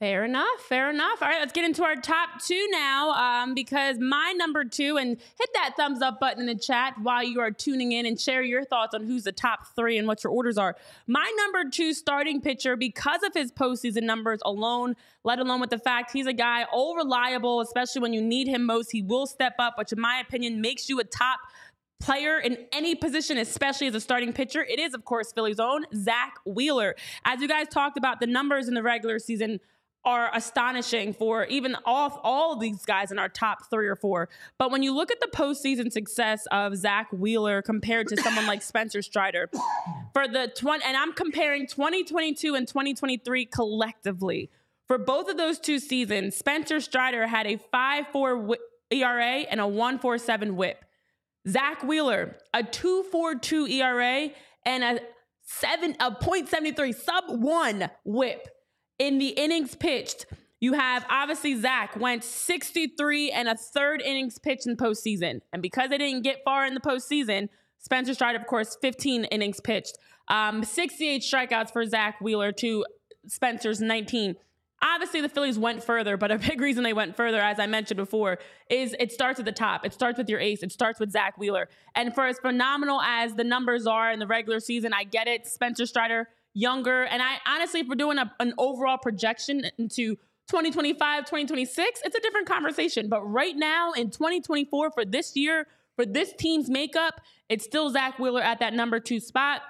[SPEAKER 1] Fair enough. Fair enough. All right, let's get into our top two now um, because my number two, and hit that thumbs up button in the chat while you are tuning in and share your thoughts on who's the top three and what your orders are. My number two starting pitcher, because of his postseason numbers alone, let alone with the fact he's a guy all reliable, especially when you need him most, he will step up, which in my opinion makes you a top player in any position, especially as a starting pitcher, it is, of course, Philly's own Zack Wheeler. As you guys talked about, the numbers in the regular season are astonishing for even all, all of these guys in our top three or four. But when you look at the postseason success of Zack Wheeler compared to someone like Spencer Strider, for the 20, and I'm comparing 2022 and 2023 collectively. For both of those two seasons, Spencer Strider had a 5 4 ERA and a 1.47 WHIP. Zack Wheeler, a 2.42 ERA and a seven a 0.73 sub one whip in the innings pitched. You have obviously Zack went 63 and a third innings pitched in postseason. And because they didn't get far in the postseason, Spencer Strider, of course, 15 innings pitched. Um, 68 strikeouts for Zack Wheeler to Spencer's 19. Obviously, the Phillies went further, but a big reason they went further, as I mentioned before, is it starts at the top. It starts with your ace. It starts with Zack Wheeler. And for as phenomenal as the numbers are in the regular season, I get it. Spencer Strider, younger. And I honestly, if we're doing a, an overall projection into 2025, 2026, it's a different conversation. But right now in 2024, for this year, for this team's makeup, it's still Zack Wheeler at that number two spot.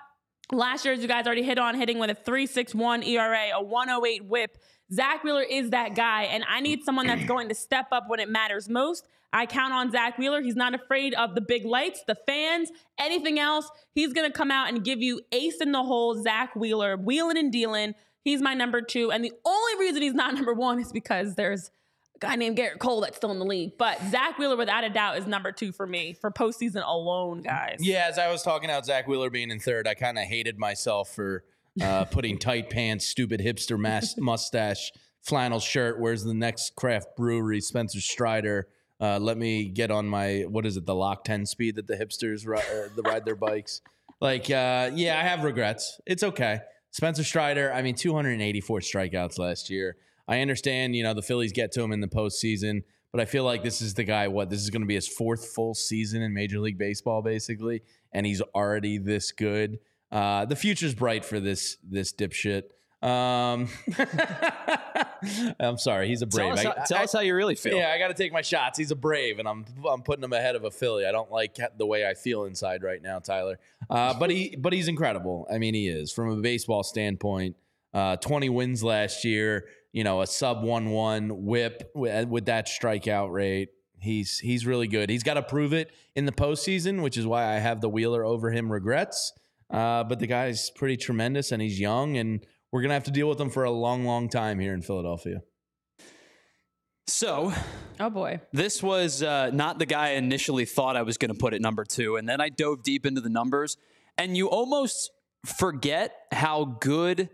[SPEAKER 1] Last year, as you guys already hit on, hitting with a 361 ERA, a 108 whip. Zack Wheeler is that guy, and I need someone that's going to step up when it matters most. I count on Zack Wheeler. He's not afraid of the big lights, the fans, anything else. He's going to come out and give you ace in the hole, Zack Wheeler, wheeling and dealing. He's my number two. And the only reason he's not number one is because there's a guy named Gerrit Cole that's still in the league. But Zack Wheeler, without a doubt, is number two for me for postseason alone, guys.
[SPEAKER 2] Yeah, as I was talking about Zack Wheeler being in third, I kind of hated myself for uh, putting tight pants, stupid hipster mas- mustache, flannel shirt. Where's the next craft brewery? Spencer Strider. Uh, let me get on my what is it? The Lock Ten speed that the hipsters ri- uh, the ride their bikes. Like, uh, yeah, I have regrets. It's okay. Spencer Strider. I mean, 284 strikeouts last year. I understand, you know, the Phillies get to him in the postseason, but I feel like this is the guy. What this is going to be his fourth full season in Major League Baseball, basically, and he's already this good. Uh, the future's bright for this this dipshit. Um, I'm sorry, he's a brave.
[SPEAKER 3] Tell, us,
[SPEAKER 2] I-
[SPEAKER 3] how, tell
[SPEAKER 2] I-
[SPEAKER 3] us how you really feel.
[SPEAKER 2] yeah, I got to take my shots. He's a brave, and I'm I'm putting him ahead of a Philly. I don't like the way I feel inside right now, Tyler. Uh, but he but he's incredible. I mean, he is from a baseball standpoint. Uh, 20 wins last year. You know, a sub one one whip with, with that strikeout rate. He's he's really good. He's got to prove it in the postseason, which is why I have the Wheeler over him regrets. Uh, but the guy's pretty tremendous, and he's young, and we're gonna have to deal with him for a long, long time here in Philadelphia.
[SPEAKER 3] So
[SPEAKER 1] Oh boy.
[SPEAKER 3] this was uh, not the guy I initially thought I was going to put at number two. And then I dove deep into the numbers, and you almost forget how good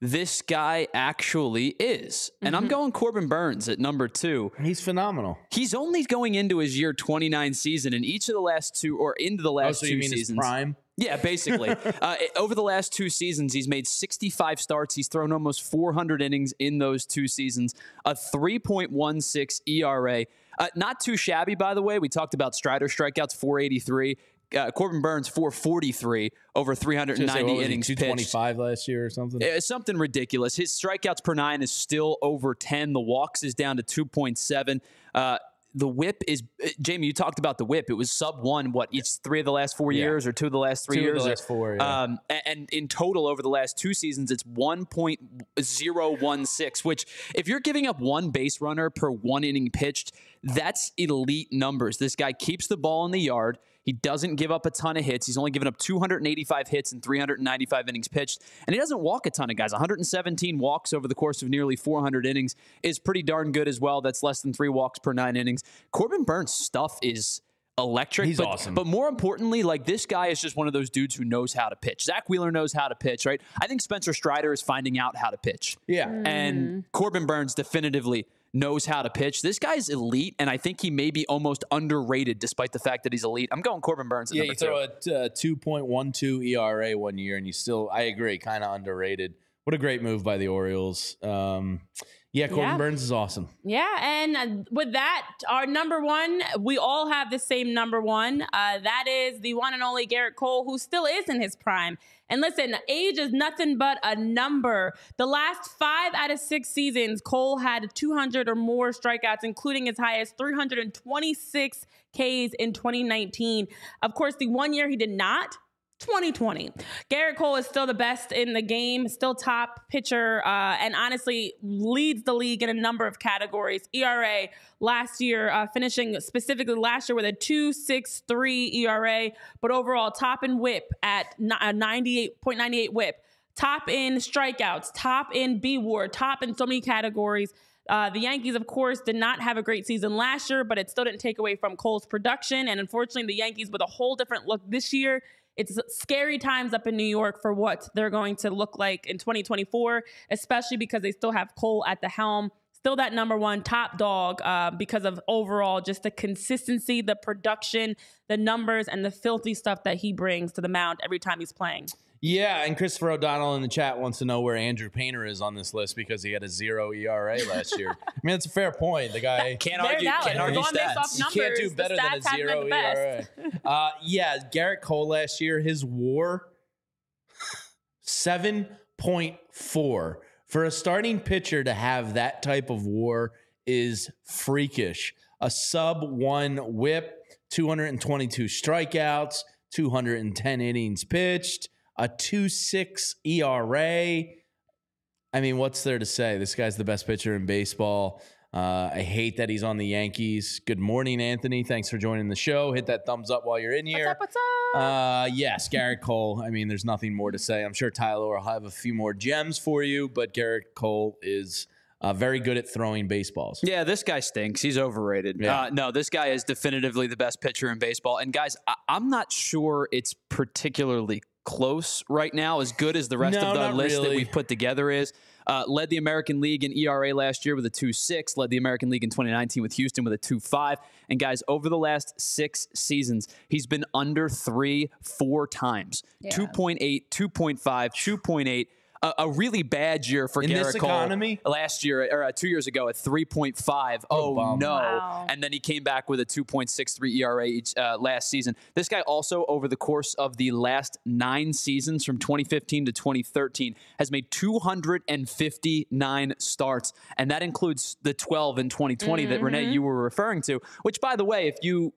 [SPEAKER 3] this guy actually is. And I'm going Corbin Burnes at number two.
[SPEAKER 2] He's phenomenal.
[SPEAKER 3] He's only going into his year 29 season, and each of the last two, or into the
[SPEAKER 2] Oh,
[SPEAKER 3] last
[SPEAKER 2] so
[SPEAKER 3] two
[SPEAKER 2] you mean his
[SPEAKER 3] seasons.
[SPEAKER 2] prime?
[SPEAKER 3] Yeah, basically. uh, over the last two seasons, he's made 65 starts. He's thrown almost 400 innings in those two seasons, a 3.16 ERA. Uh, not too shabby, by the way. We talked about Strider strikeouts, 483. Uh, Corbin Burnes, 443 over
[SPEAKER 2] Just say, what
[SPEAKER 3] 390
[SPEAKER 2] was he,
[SPEAKER 3] innings pitched.
[SPEAKER 2] 225 last year or something.
[SPEAKER 3] It's something ridiculous. His strikeouts per nine is still over 10. The walks is down to 2.7. Uh, the whip is, uh, Jamie, you talked about the whip. It was sub one, what, each three of the last four
[SPEAKER 2] Yeah.
[SPEAKER 3] years or two of the last three
[SPEAKER 2] Two of the last four, yeah.
[SPEAKER 3] Um, and, in total, over the last two seasons, it's 1.016, which, if you're giving up one base runner per one inning pitched, that's elite numbers. This guy keeps the ball in the yard. He doesn't give up a ton of hits. He's only given up 285 hits and 395 innings pitched. And he doesn't walk a ton of guys. 117 walks over the course of nearly 400 innings is pretty darn good as well. That's less than three walks per nine innings. Corbin Burnes' stuff is electric.
[SPEAKER 2] He's
[SPEAKER 3] but,
[SPEAKER 2] awesome.
[SPEAKER 3] But more importantly, like this guy is just one of those dudes who knows how to pitch. Zack Wheeler knows how to pitch, right? I think Spencer Strider is finding out how to pitch.
[SPEAKER 2] yeah. Mm.
[SPEAKER 3] And Corbin Burnes definitively knows how to pitch. This guy's elite, and I think he may be almost underrated despite the fact that he's elite. I'm going Corbin Burnes at
[SPEAKER 2] Yeah, you throw
[SPEAKER 3] two.
[SPEAKER 2] a uh, 2.12 ERA one year, and you still, I agree, kind of underrated. What a great move by the Orioles. Um, yeah, Corbin
[SPEAKER 1] Yeah.
[SPEAKER 2] Burnes is awesome.
[SPEAKER 1] Yeah, and uh, with that, our number one, we all have the same number one. Uh, that is the one and only Gerrit Cole, who still is in his prime. And listen, age is nothing but a number. The last five out of six seasons, Cole had 200 or more strikeouts, including as high as 326 Ks in 2019. Of course, the one year he did not. 2020. Gerrit Cole is still the best in the game, still top pitcher, uh, and honestly leads the league in a number of categories. ERA last year, uh, finishing specifically last year with a 2.63 ERA, but overall top in WHIP at a 98.98 WHIP, top in strikeouts, top in B WAR, top in so many categories. Uh, the Yankees, of course, did not have a great season last year, but it still didn't take away from Cole's production. And unfortunately, the Yankees with a whole different look this year. It's scary times up in New York for what they're going to look like in 2024, especially because they still have Cole at the helm. Still that number one top dog uh, because of overall just the consistency, the production, the numbers, and the filthy stuff that he brings to the mound every time he's playing.
[SPEAKER 2] Yeah, and Christopher O'Donnell in the chat wants to know where Andrew Painter is on this list because he had a zero ERA last year. I mean, that's a fair point. The guy
[SPEAKER 3] Can't argue,
[SPEAKER 1] valid.
[SPEAKER 3] can't argue
[SPEAKER 1] going based off
[SPEAKER 3] stats.
[SPEAKER 2] you can't do better than a
[SPEAKER 1] stats haven't been
[SPEAKER 2] zero ERA. Uh, yeah, Gerrit Cole last year, his WAR seven point four for a starting pitcher to have that type of WAR is freakish. A sub one WHIP, two hundred and twenty-two strikeouts, two hundred and ten innings pitched, a two six ERA. I mean, what's there to say? This guy's the best pitcher in baseball. Uh, I hate that he's on the Yankees. Good morning, Anthony. Thanks for joining the show. Hit that thumbs up while you're in here.
[SPEAKER 1] What's up? What's up?
[SPEAKER 2] Uh, yes, Gerrit Cole. I mean, there's nothing more to say. I'm sure Tyler will have a few more gems for you, but Gerrit Cole is uh, very good at throwing baseballs.
[SPEAKER 3] Yeah, this guy stinks. He's overrated.
[SPEAKER 2] Yeah.
[SPEAKER 3] Uh, no, this guy is definitively the best pitcher in baseball. And guys, I- I'm not sure it's particularly close right now, as good as the rest
[SPEAKER 2] No,
[SPEAKER 3] of the
[SPEAKER 2] not
[SPEAKER 3] list that we've put together is. Uh, led the American League in ERA last year with a 2.6. Led the American League in 2019 with Houston with a 2.5. And guys, over the last six seasons, he's been under three four times. 2.8, 2.5, 2.8. A, a really bad year for
[SPEAKER 2] In this
[SPEAKER 3] Gerrit Cole
[SPEAKER 2] economy?
[SPEAKER 3] last year or uh, two years ago at 3.5. Oh,
[SPEAKER 2] bum.
[SPEAKER 3] no!
[SPEAKER 1] Wow.
[SPEAKER 3] And then he came back with a 2.63 ERA each, uh, last season. This guy also, over the course of the last nine seasons, from 2015 to 2013, has made 259 starts, and that includes the 12 in 2020 that Renee you were referring to. Which, by the way, if you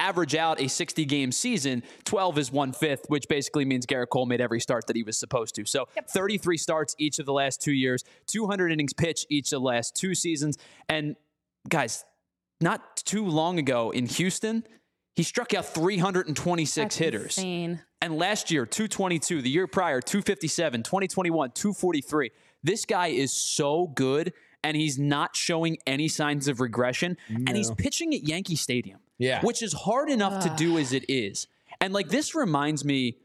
[SPEAKER 3] average out a 60 game season, 12 is one fifth, which basically means Gerrit Cole made every start that he was supposed to. So 33 starts each of the last two years, 200 innings pitched each of the last two seasons. And guys, not too long ago in Houston, he struck out 326
[SPEAKER 1] That's
[SPEAKER 3] hitters.
[SPEAKER 1] insane.
[SPEAKER 3] And last year, 222. The year prior, 257. 2021, 243. This guy is so good. and he's not showing any signs of regression. And he's pitching at Yankee Stadium,
[SPEAKER 2] Yeah.
[SPEAKER 3] which is hard enough to do as it is. And like this reminds me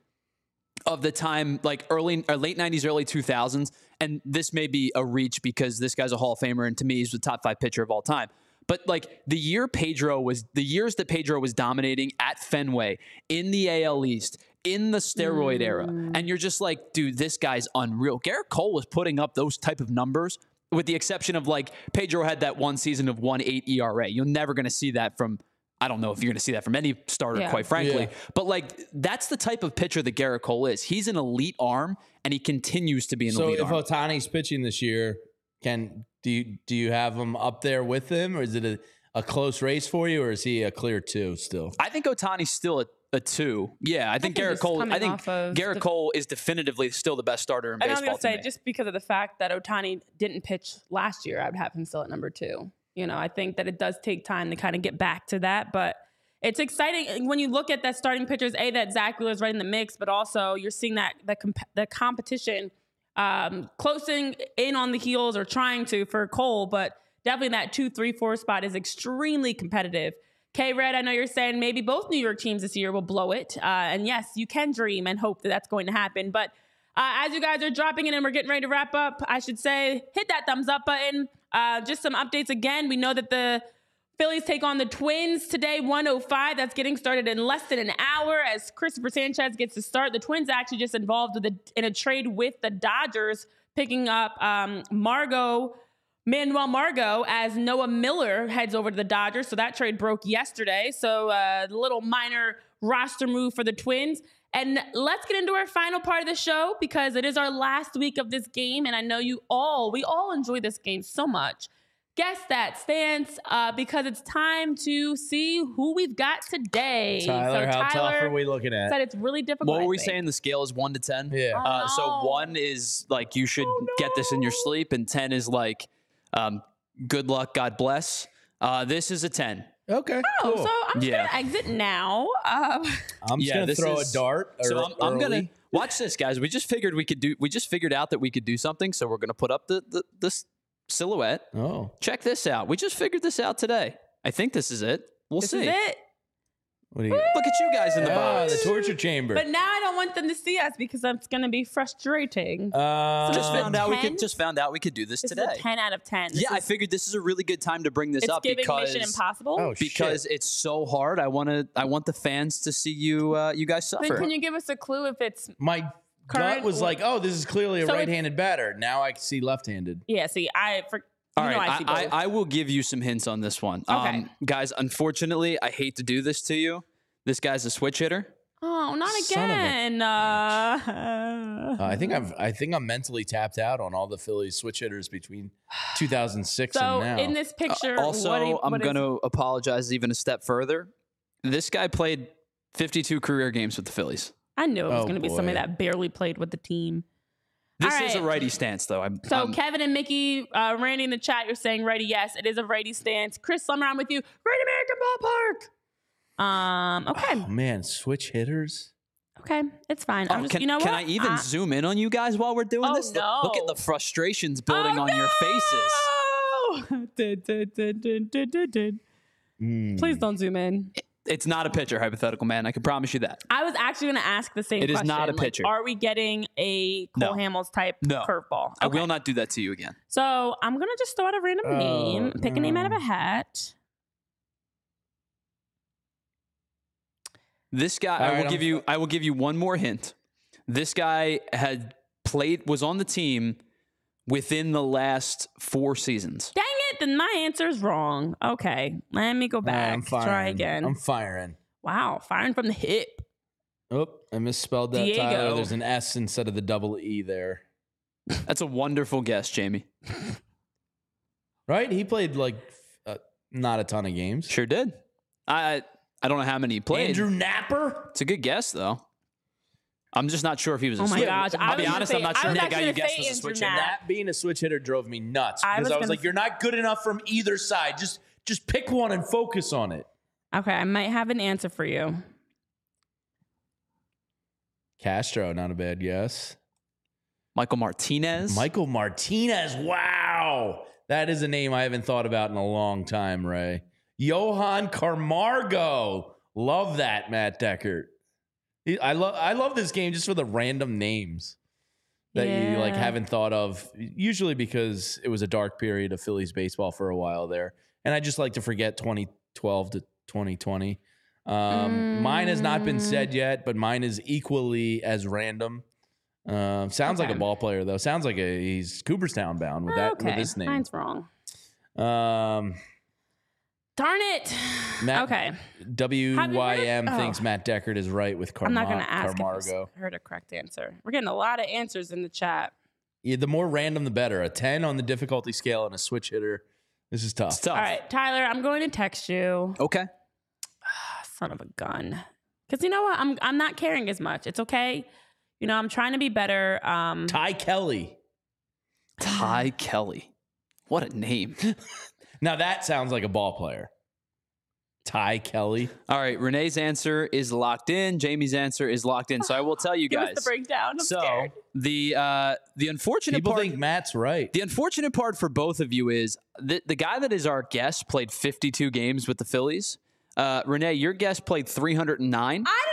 [SPEAKER 3] of the time like early or late 90s early 2000s and this may be a reach because this guy's a hall of famer and to me he's the top 5 pitcher of all time but like the year Pedro was the years that Pedro was dominating at Fenway in the AL East in the steroid era mm. and you're just like dude this guy's unreal Gerrit Cole was putting up those type of numbers with the exception of like Pedro had that one season of 1.8 ERA you're never going to see that from I don't know if you're going to see that from any starter,
[SPEAKER 1] Yeah.
[SPEAKER 3] quite frankly.
[SPEAKER 2] Yeah.
[SPEAKER 3] But like, that's the type of pitcher that Gerrit Cole is. He's an elite arm, and he continues to be an
[SPEAKER 2] So
[SPEAKER 3] elite So
[SPEAKER 2] if
[SPEAKER 3] arm.
[SPEAKER 2] Ohtani's pitching this year, can do you do you have him up there with him, or is it a, a close race for you, or is he a clear two still?
[SPEAKER 3] I think Ohtani's still a, a two. Yeah, I think
[SPEAKER 1] think Gerrit
[SPEAKER 3] Cole. I think
[SPEAKER 1] off of
[SPEAKER 3] Gerrit
[SPEAKER 1] the-
[SPEAKER 3] Cole is definitively still the best starter in
[SPEAKER 1] And I was
[SPEAKER 3] baseball.
[SPEAKER 1] gonna say just because of the fact that Ohtani didn't pitch last year, I would have him still at number two. You know, I think that it does take time to kind of get back to that, but it's exciting when you look at that starting pitchers. A that Zack Wheeler is right in the mix, but also you're seeing that the comp- the competition um, closing in on the heels or trying to for Cole, but definitely that two, three, four spot is extremely competitive. K Red, I know you're saying maybe both New York teams this year will blow it. Uh, and yes, you can dream and hope that that's going to happen. But uh, as you guys are dropping in and we're getting ready to wrap up, I should say hit that thumbs up button. Uh, just some updates again. We know that the Phillies take on the Twins today, 105. That's getting started in less than an hour as Cristopher Sanchez gets to start. The Twins actually just involved a, in a trade with the Dodgers, picking up um, Margot. Manuel Margot as Noah Miller heads over to the Dodgers. So that trade broke yesterday. So a little minor roster move for the Twins. And let's get into our final part of the show because it is our last week of this game. And I know you all, we all enjoy this game so much. Guess that stance uh, because it's time to see who we've got today.
[SPEAKER 2] Tyler,
[SPEAKER 1] so
[SPEAKER 2] how tough are we looking at?
[SPEAKER 1] Said it's really difficult.
[SPEAKER 3] what were we saying? The scale is one to ten.
[SPEAKER 2] Yeah.
[SPEAKER 3] Uh,
[SPEAKER 1] Oh,
[SPEAKER 3] So one is like you should get this in your sleep, and ten is like um, good luck, God bless. Uh, this is a ten.
[SPEAKER 2] Okay,
[SPEAKER 1] Oh,
[SPEAKER 2] cool.
[SPEAKER 1] so I'm just
[SPEAKER 3] Yeah.
[SPEAKER 1] gonna exit now. Um,
[SPEAKER 2] I'm just
[SPEAKER 3] Yeah,
[SPEAKER 2] gonna throw
[SPEAKER 3] is-
[SPEAKER 2] a dart.
[SPEAKER 3] So I'm, I'm gonna watch this, guys. We just figured we could do. We just figured out that we could do something. So we're gonna put up the, the this silhouette.
[SPEAKER 2] Oh,
[SPEAKER 3] Check this out. We just figured this out today. I think this is it. We'll
[SPEAKER 1] this
[SPEAKER 3] see.
[SPEAKER 1] is it.
[SPEAKER 2] What do you?
[SPEAKER 3] Look at you guys in the
[SPEAKER 2] Ah,
[SPEAKER 3] box.
[SPEAKER 2] the torture chamber.
[SPEAKER 1] But now I don't want them to see us because that's going to be frustrating.
[SPEAKER 2] Uh,
[SPEAKER 3] just found out we
[SPEAKER 1] 10?
[SPEAKER 3] could just found out we could do this,
[SPEAKER 1] this
[SPEAKER 3] today.
[SPEAKER 1] is a 10 out of 10. This
[SPEAKER 3] yeah, I
[SPEAKER 1] is,
[SPEAKER 3] figured this is a really good time to bring this
[SPEAKER 1] it's
[SPEAKER 3] up
[SPEAKER 1] giving
[SPEAKER 3] because
[SPEAKER 1] Mission Impossible.
[SPEAKER 2] oh,
[SPEAKER 3] because
[SPEAKER 2] shit.
[SPEAKER 3] it's so hard. I want to. I want the fans to see you. Uh, you guys
[SPEAKER 1] then
[SPEAKER 3] suffer.
[SPEAKER 1] can you give us a clue if it's
[SPEAKER 2] my gut
[SPEAKER 1] current-
[SPEAKER 2] was like, oh, this is clearly a
[SPEAKER 1] So it's-
[SPEAKER 2] right-handed batter. Now I can see left-handed.
[SPEAKER 1] yeah? See, I for you
[SPEAKER 3] All
[SPEAKER 1] know
[SPEAKER 3] right,
[SPEAKER 1] I
[SPEAKER 3] I. I, I will give you some hints on this one. Um, guys, unfortunately, I hate to do this to you. This guy's a switch hitter.
[SPEAKER 1] oh, not
[SPEAKER 2] Son
[SPEAKER 1] again. Uh,
[SPEAKER 2] Uh, I think I've I think I'm mentally tapped out on all the Phillies switch hitters between 2006
[SPEAKER 1] so
[SPEAKER 2] and now.
[SPEAKER 1] in this picture,
[SPEAKER 3] Also,
[SPEAKER 1] what do you-
[SPEAKER 3] I'm going to apologize even a step further. This guy played 52 career games with the Phillies.
[SPEAKER 1] I knew it was
[SPEAKER 2] Oh,
[SPEAKER 1] going to be somebody that barely played with the team.
[SPEAKER 3] This
[SPEAKER 1] All
[SPEAKER 3] is a righty stance, though. I'm,
[SPEAKER 1] So
[SPEAKER 3] I'm-
[SPEAKER 1] Kevin and Mickey, uh, Randy in the chat, you're saying righty. Yes, it is a righty stance. Chris Summer, I'm with you. Great American Ballpark. Um. Okay.
[SPEAKER 2] oh, man, switch hitters.
[SPEAKER 1] Okay. It's fine.
[SPEAKER 3] Oh,
[SPEAKER 1] I'm just.
[SPEAKER 3] can,
[SPEAKER 1] you know
[SPEAKER 3] can? I even
[SPEAKER 1] I-
[SPEAKER 3] zoom in on you guys while we're doing
[SPEAKER 1] Oh,
[SPEAKER 3] this? Look- Look at the frustrations building
[SPEAKER 1] Oh,
[SPEAKER 3] on your faces.
[SPEAKER 1] no! Dun, dun, dun, dun, dun, dun, dun.
[SPEAKER 2] Mm.
[SPEAKER 1] Please don't zoom in.
[SPEAKER 3] It's not a pitcher, hypothetical man. I can promise you that.
[SPEAKER 1] I was actually going to ask the same
[SPEAKER 3] It is
[SPEAKER 1] question.
[SPEAKER 3] not a
[SPEAKER 1] like,
[SPEAKER 3] pitcher.
[SPEAKER 1] are we getting a Cole
[SPEAKER 3] No.
[SPEAKER 1] Hamels type
[SPEAKER 3] No.
[SPEAKER 1] curveball?
[SPEAKER 3] I will not do that to you again.
[SPEAKER 1] So I'm going to just throw out a random
[SPEAKER 2] Oh,
[SPEAKER 1] name, pick a name out of a hat.
[SPEAKER 3] This guy,
[SPEAKER 2] All
[SPEAKER 3] I
[SPEAKER 2] right,
[SPEAKER 3] will
[SPEAKER 2] I'm-
[SPEAKER 3] give you. I will give you one more hint. This guy had played, was on the team within the last four seasons.
[SPEAKER 1] Dang it, then my answer is wrong. Okay, let me go
[SPEAKER 2] All right,
[SPEAKER 1] back.
[SPEAKER 2] I'm firing.
[SPEAKER 1] Try again.
[SPEAKER 2] I'm firing.
[SPEAKER 1] wow, firing from the hip.
[SPEAKER 2] Oh, I misspelled that.
[SPEAKER 1] Diego.
[SPEAKER 2] Tyler. There's an S instead of the double E there.
[SPEAKER 3] That's a wonderful guess, Jamie.
[SPEAKER 2] Right? He played like uh, not a ton of games.
[SPEAKER 3] Sure did. I I don't know how many he played.
[SPEAKER 2] Andrew Napper.
[SPEAKER 3] It's a good guess though. I'm just not sure if he was a
[SPEAKER 1] Oh my
[SPEAKER 3] switch.
[SPEAKER 1] gosh, I
[SPEAKER 3] I'll be honest,
[SPEAKER 1] say-
[SPEAKER 3] I'm not sure
[SPEAKER 1] was
[SPEAKER 3] if the guy you
[SPEAKER 1] gonna
[SPEAKER 3] guessed was a switch
[SPEAKER 1] Knapp.
[SPEAKER 3] hitter.
[SPEAKER 2] That being a switch hitter drove me nuts
[SPEAKER 1] I
[SPEAKER 2] because
[SPEAKER 1] was
[SPEAKER 2] I was
[SPEAKER 1] gonna
[SPEAKER 2] like, "You're not good enough from either side. Just just pick one and focus on it."
[SPEAKER 1] Okay, I might have an answer for you.
[SPEAKER 2] Castro, not a bad guess.
[SPEAKER 3] Michael Martinez.
[SPEAKER 2] Michael Martinez. Wow, That is a name I haven't thought about in a long time, Ray. Johan Camargo. Love that, Matt Deckert. I love I love this game just for the random names that you like haven't thought of. Usually because it was a dark period of Phillies baseball for a while there, and I just like to forget 2012 to 2020. Um, Mine has not been said
[SPEAKER 1] Mm.
[SPEAKER 2] yet, but mine is equally as random. Um, sounds like a
[SPEAKER 1] Okay.
[SPEAKER 2] ball player though. Sounds like a he's Cooperstown bound with that
[SPEAKER 1] okay,
[SPEAKER 2] with this name.
[SPEAKER 1] mine's wrong.
[SPEAKER 2] Um,
[SPEAKER 1] Darn it.
[SPEAKER 2] Matt-
[SPEAKER 1] okay,
[SPEAKER 2] WYM
[SPEAKER 1] Oh.
[SPEAKER 2] thinks Matt Deckard is right with Carma-
[SPEAKER 1] I'm not going to ask if
[SPEAKER 2] Camargo.
[SPEAKER 1] I heard a correct answer. We're getting a lot of answers in the chat.
[SPEAKER 2] Yeah, the more random, the better. A 10 on the difficulty scale and a switch hitter. This is tough.
[SPEAKER 3] It's tough.
[SPEAKER 1] All right, Tyler, I'm going to text you.
[SPEAKER 3] Okay.
[SPEAKER 1] Son of a gun. Because you know what? I'm I'm not caring as much. It's okay. You know, I'm trying to be better. Um,
[SPEAKER 2] Ty Kelly.
[SPEAKER 3] Ty Kelly. What a name.
[SPEAKER 2] Now that sounds like a ball player. Ty Kelly.
[SPEAKER 3] All right. Renee's answer is locked in. Jamie's answer is locked in. So I will tell you
[SPEAKER 1] give us
[SPEAKER 3] guys.
[SPEAKER 1] the breakdown. I'm
[SPEAKER 3] so
[SPEAKER 1] scared.
[SPEAKER 3] the uh, the unfortunate
[SPEAKER 2] People
[SPEAKER 3] part.
[SPEAKER 2] think Matt's right.
[SPEAKER 3] The unfortunate part for both of you is the, the guy that is our guest played 52 games with the Phillies. Uh, Renee, your guest played 309.
[SPEAKER 1] I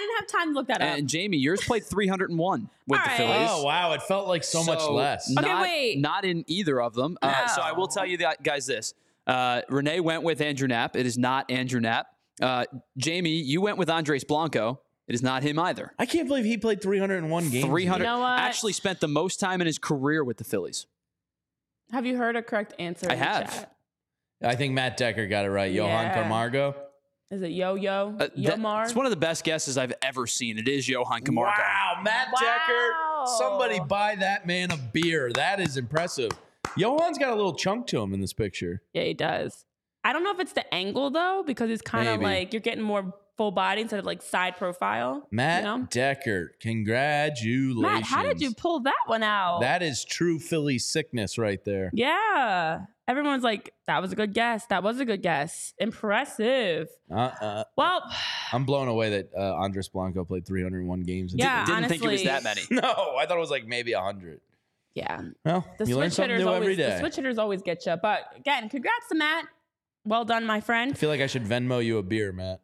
[SPEAKER 1] didn't. I didn't. Have time to look that up.
[SPEAKER 3] And Jamie, yours played 301 with
[SPEAKER 1] All
[SPEAKER 3] the
[SPEAKER 1] right.
[SPEAKER 3] Phillies.
[SPEAKER 2] Oh, wow. It felt like so, much less.
[SPEAKER 1] Okay,
[SPEAKER 3] Not,
[SPEAKER 1] wait.
[SPEAKER 3] not in either of them. Uh, so I will tell you that, guys this. Uh, Renee went with Andrew Knapp. It is not Andrew Knapp. Uh, Jamie, you went with Andres Blanco. It is not him either.
[SPEAKER 2] I can't believe he played 301 games.
[SPEAKER 3] 300.
[SPEAKER 1] You know what?
[SPEAKER 3] Actually spent the most time in his career with the Phillies.
[SPEAKER 1] have you heard a correct answer?
[SPEAKER 3] I
[SPEAKER 1] in the
[SPEAKER 3] have.
[SPEAKER 1] chat?
[SPEAKER 2] I think Matt Decker got it right. Johan
[SPEAKER 1] Yeah.
[SPEAKER 2] Camargo.
[SPEAKER 1] Is it Yo Yo
[SPEAKER 3] Uh,
[SPEAKER 1] Yomar?
[SPEAKER 3] it's one of the best guesses I've ever seen. It is Johan Camargo.
[SPEAKER 2] Wow, Matt
[SPEAKER 1] Wow.
[SPEAKER 2] Decker. Somebody buy that man a beer. That is impressive. Johan's got a little chunk to him in this picture.
[SPEAKER 1] yeah, he does. I don't know if it's the angle though, because it's kind of like you're getting more full body instead of like side profile.
[SPEAKER 2] Matt
[SPEAKER 1] you know?
[SPEAKER 2] Decker, congratulations.
[SPEAKER 1] Matt, how did you pull that one out?
[SPEAKER 2] That is true Philly sickness right there.
[SPEAKER 1] yeah. Everyone's like, that was a good guess. That was a good guess. Impressive.
[SPEAKER 2] Uh-uh.
[SPEAKER 1] Well,
[SPEAKER 2] I'm blown away that uh, Andres Blanco played 301 games.
[SPEAKER 1] Yeah.
[SPEAKER 3] Didn't think it was
[SPEAKER 1] honestly-
[SPEAKER 3] that many.
[SPEAKER 2] No, I thought it was like maybe 100.
[SPEAKER 1] yeah.
[SPEAKER 2] Well,
[SPEAKER 1] The
[SPEAKER 2] you learn
[SPEAKER 1] switch
[SPEAKER 2] something
[SPEAKER 1] hitters
[SPEAKER 2] new
[SPEAKER 1] always
[SPEAKER 2] every
[SPEAKER 1] the switch hitters always get you. But again, congrats to Matt. Well done, my friend.
[SPEAKER 2] I feel like I should Venmo you a beer, Matt.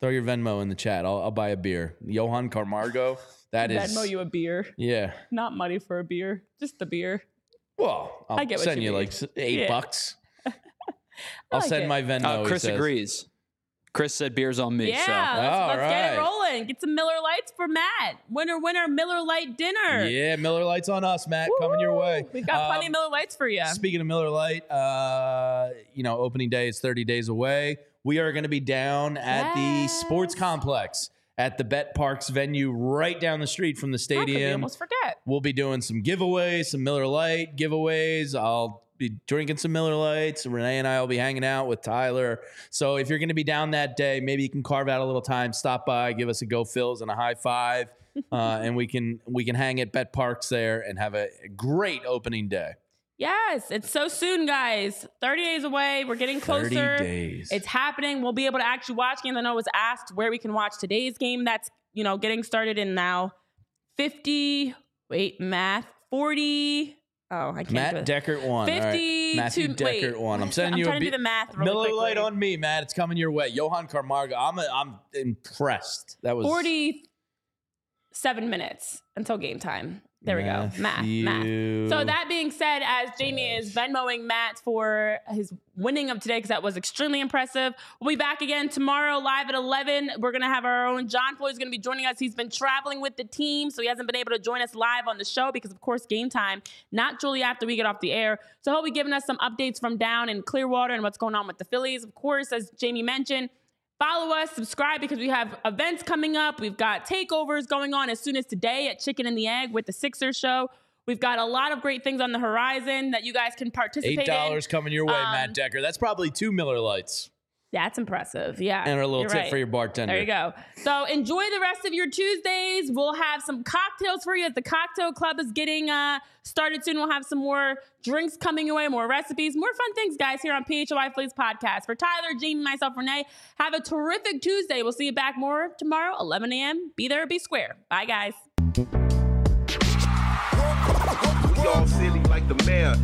[SPEAKER 2] Throw your Venmo in the chat. I'll, I'll buy a beer. Johan Camargo. That is.
[SPEAKER 1] Venmo you a beer.
[SPEAKER 2] Yeah.
[SPEAKER 1] Not money for a beer, just the beer.
[SPEAKER 2] Well, I'll
[SPEAKER 1] I get
[SPEAKER 2] send
[SPEAKER 1] you
[SPEAKER 2] you, like eight
[SPEAKER 1] Yeah.
[SPEAKER 2] bucks. I'll
[SPEAKER 1] like
[SPEAKER 2] send
[SPEAKER 1] it.
[SPEAKER 2] my Venmo.
[SPEAKER 3] Uh, Chris agrees. Chris said beers on me.
[SPEAKER 1] Yeah,
[SPEAKER 3] So.
[SPEAKER 1] let's,
[SPEAKER 2] All
[SPEAKER 1] let's get it rolling. Get some Miller Lites for Matt. Winner, winner, Miller Lite dinner.
[SPEAKER 2] Yeah, Miller Lites on us, Matt. Coming your way.
[SPEAKER 1] We've got plenty of
[SPEAKER 2] Um,
[SPEAKER 1] Miller Lites for you.
[SPEAKER 2] Speaking of Miller Lite, uh, you know, opening day is 30 days away. We are going to be down at the sports complex at the Bet Parks venue right down the street from the stadium.
[SPEAKER 1] almost forget.
[SPEAKER 2] We'll be doing some giveaways, some Miller Lite giveaways. I'll be drinking some Miller Lites. Renee and I will be hanging out with Tyler. So if you're going to be down that day, maybe you can carve out a little time, stop by, give us a go Phils and a high five, uh, and we can we can hang at Bet Parks there and have a great opening day.
[SPEAKER 1] Yes, it's so soon, guys. 30 days away. We're getting closer.
[SPEAKER 2] 30
[SPEAKER 1] closer.
[SPEAKER 2] days.
[SPEAKER 1] It's happening. We'll be able to actually watch games. I know it was asked where we can watch today's game. That's, you know, getting started in now 50, wait, math, 40. Oh, I can't do
[SPEAKER 2] Matt. Deckert won. All right.
[SPEAKER 1] 50
[SPEAKER 2] Matthew
[SPEAKER 1] to-
[SPEAKER 2] Deckert
[SPEAKER 1] wait.
[SPEAKER 2] won. I'm sending
[SPEAKER 1] I'm
[SPEAKER 2] you
[SPEAKER 1] trying
[SPEAKER 2] a
[SPEAKER 1] to do the math really
[SPEAKER 2] Miller
[SPEAKER 1] Lite
[SPEAKER 2] on me, Matt. It's coming your way. Johan Camargo. I'm a, I'm impressed. That was
[SPEAKER 1] 47 minutes until game time. There we go. Matt.
[SPEAKER 2] Matthew.
[SPEAKER 1] So that being said, as Jamie is Venmoing Matt for his winning of today, because that was extremely impressive. We'll be back again tomorrow live at 11. We're going to have our own John Foley is going to be joining us. He's been traveling with the team, so he hasn't been able to join us live on the show because, of course, game time, not Julie after we get off the air. So he'll be giving us some updates from down in Clearwater and what's going on with the Phillies. Of course, as Jamie mentioned, Follow us, subscribe because we have events coming up. We've got takeovers going on as soon as today at Chicken and the Egg with the Sixers show. We've got a lot of great things on the horizon that you guys can participate
[SPEAKER 2] Eight dollars
[SPEAKER 1] in.
[SPEAKER 2] coming your way,
[SPEAKER 1] Um,
[SPEAKER 2] Matt Decker. That's probably two Miller Lites
[SPEAKER 1] That's impressive. Yeah.
[SPEAKER 2] and a little tip
[SPEAKER 1] right.
[SPEAKER 2] for your bartender.
[SPEAKER 1] There you go. So enjoy the rest of your Tuesdays. We'll have some cocktails for you as the cocktail club is getting uh, started soon. We'll have some more drinks coming away, more recipes, more fun things, guys, here on PHLY Fleas Podcast. For Tyler, Jamie, myself, Renee, have a terrific Tuesday. We'll see you back more tomorrow, 11 a.m. Be there, be square. Bye, guys.
[SPEAKER 4] We all silly like the mayor.